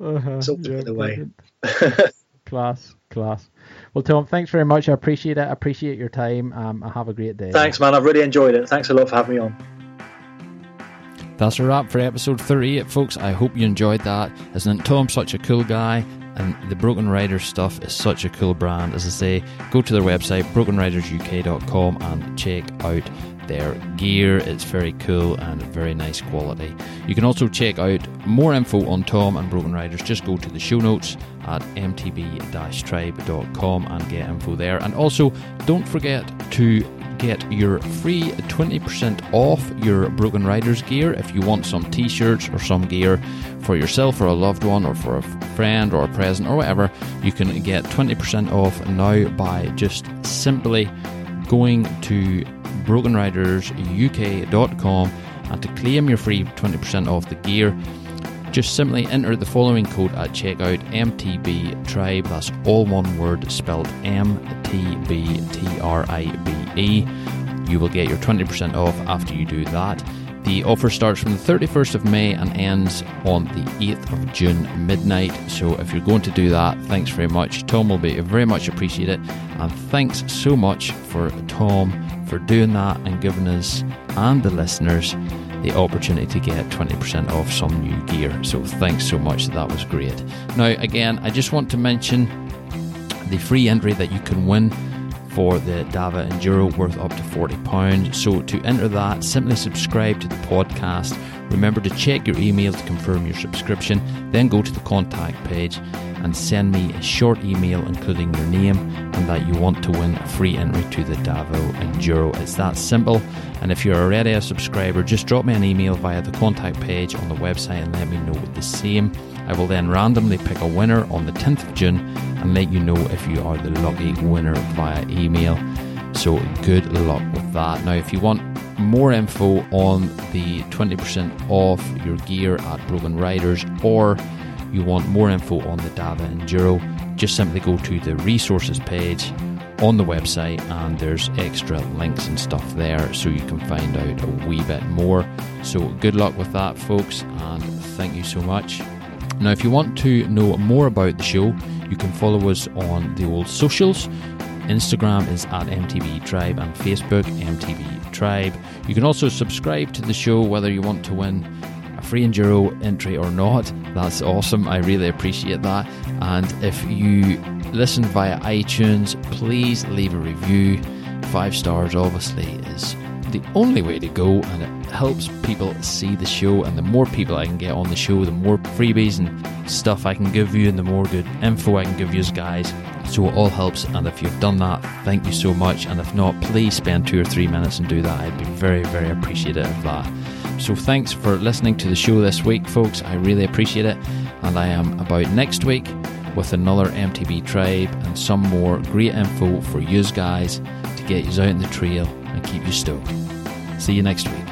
uh-huh. It's all the way. Class, class. Well, Tom, thanks very much. I appreciate it. I appreciate your time. Um, have a great day. Thanks, man. I've really enjoyed it. Thanks a lot for having me on. That's a wrap for episode 38, folks. I hope you enjoyed that. Isn't Tom such a cool guy? And the Broken Riders stuff is such a cool brand. As I say, go to their website, brokenridersuk.com, and check out their gear. It's very cool and very nice quality. You can also check out more info on Tom and Broken Riders. Just go to the show notes at mtb-tribe.com and get info there. And also, don't forget to get your free 20% off your Broken Riders gear if you want some t shirts or some gear for yourself or a loved one or for a friend or a present or whatever. You can get 20% off now by just simply going to brokenridersuk.com and to claim your free 20% off the gear. Just simply enter the following code at checkout MTB Tribe. That's all one word spelled M T B T R I B E. You will get your 20% off after you do that. The offer starts from the 31st of May and ends on the 8th of June midnight. So if you're going to do that, thanks very much. Tom will be very much appreciated. And thanks so much for Tom for doing that and giving us and the listeners the opportunity to get 20% off some new gear. So thanks so much. That was great. Now, again, I just want to mention the free entry that you can win for the Dava Enduro worth up to £40. So to enter that, simply subscribe to the podcast. Remember to check your email to confirm your subscription, then go to the contact page and send me a short email including your name and that you want to win a free entry to the Davo Enduro. It's that simple. And if you're already a subscriber, just drop me an email via the contact page on the website and let me know the same. I will then randomly pick a winner on the 10th of June and let you know if you are the lucky winner via email. So good luck with that. Now, if you want more info on the 20% off your gear at Broken Riders or you want more info on the Dava Enduro, just simply go to the resources page on the website and there's extra links and stuff there so you can find out a wee bit more. So good luck with that, folks, and thank you so much. Now, if you want to know more about the show, you can follow us on the old socials. Instagram is at MTB Tribe and Facebook MTB Tribe. You can also subscribe to the show whether you want to win a free enduro entry or not. That's awesome. I really appreciate that. And if you listen via iTunes, please leave a review. Five stars, obviously, is the only way to go, and it helps people see the show. And the more people I can get on the show, the more freebies and stuff I can give you, and the more good info I can give you guys. So it all helps. And if you've done that, thank you so much. And if not, please spend two or three minutes and do that. I'd be very, very appreciative of that. So thanks for listening to the show this week, folks. I really appreciate it. And I am about next week with another MTB tribe and some more great info for you guys to get you out in the trail and keep you stoked. See you next week.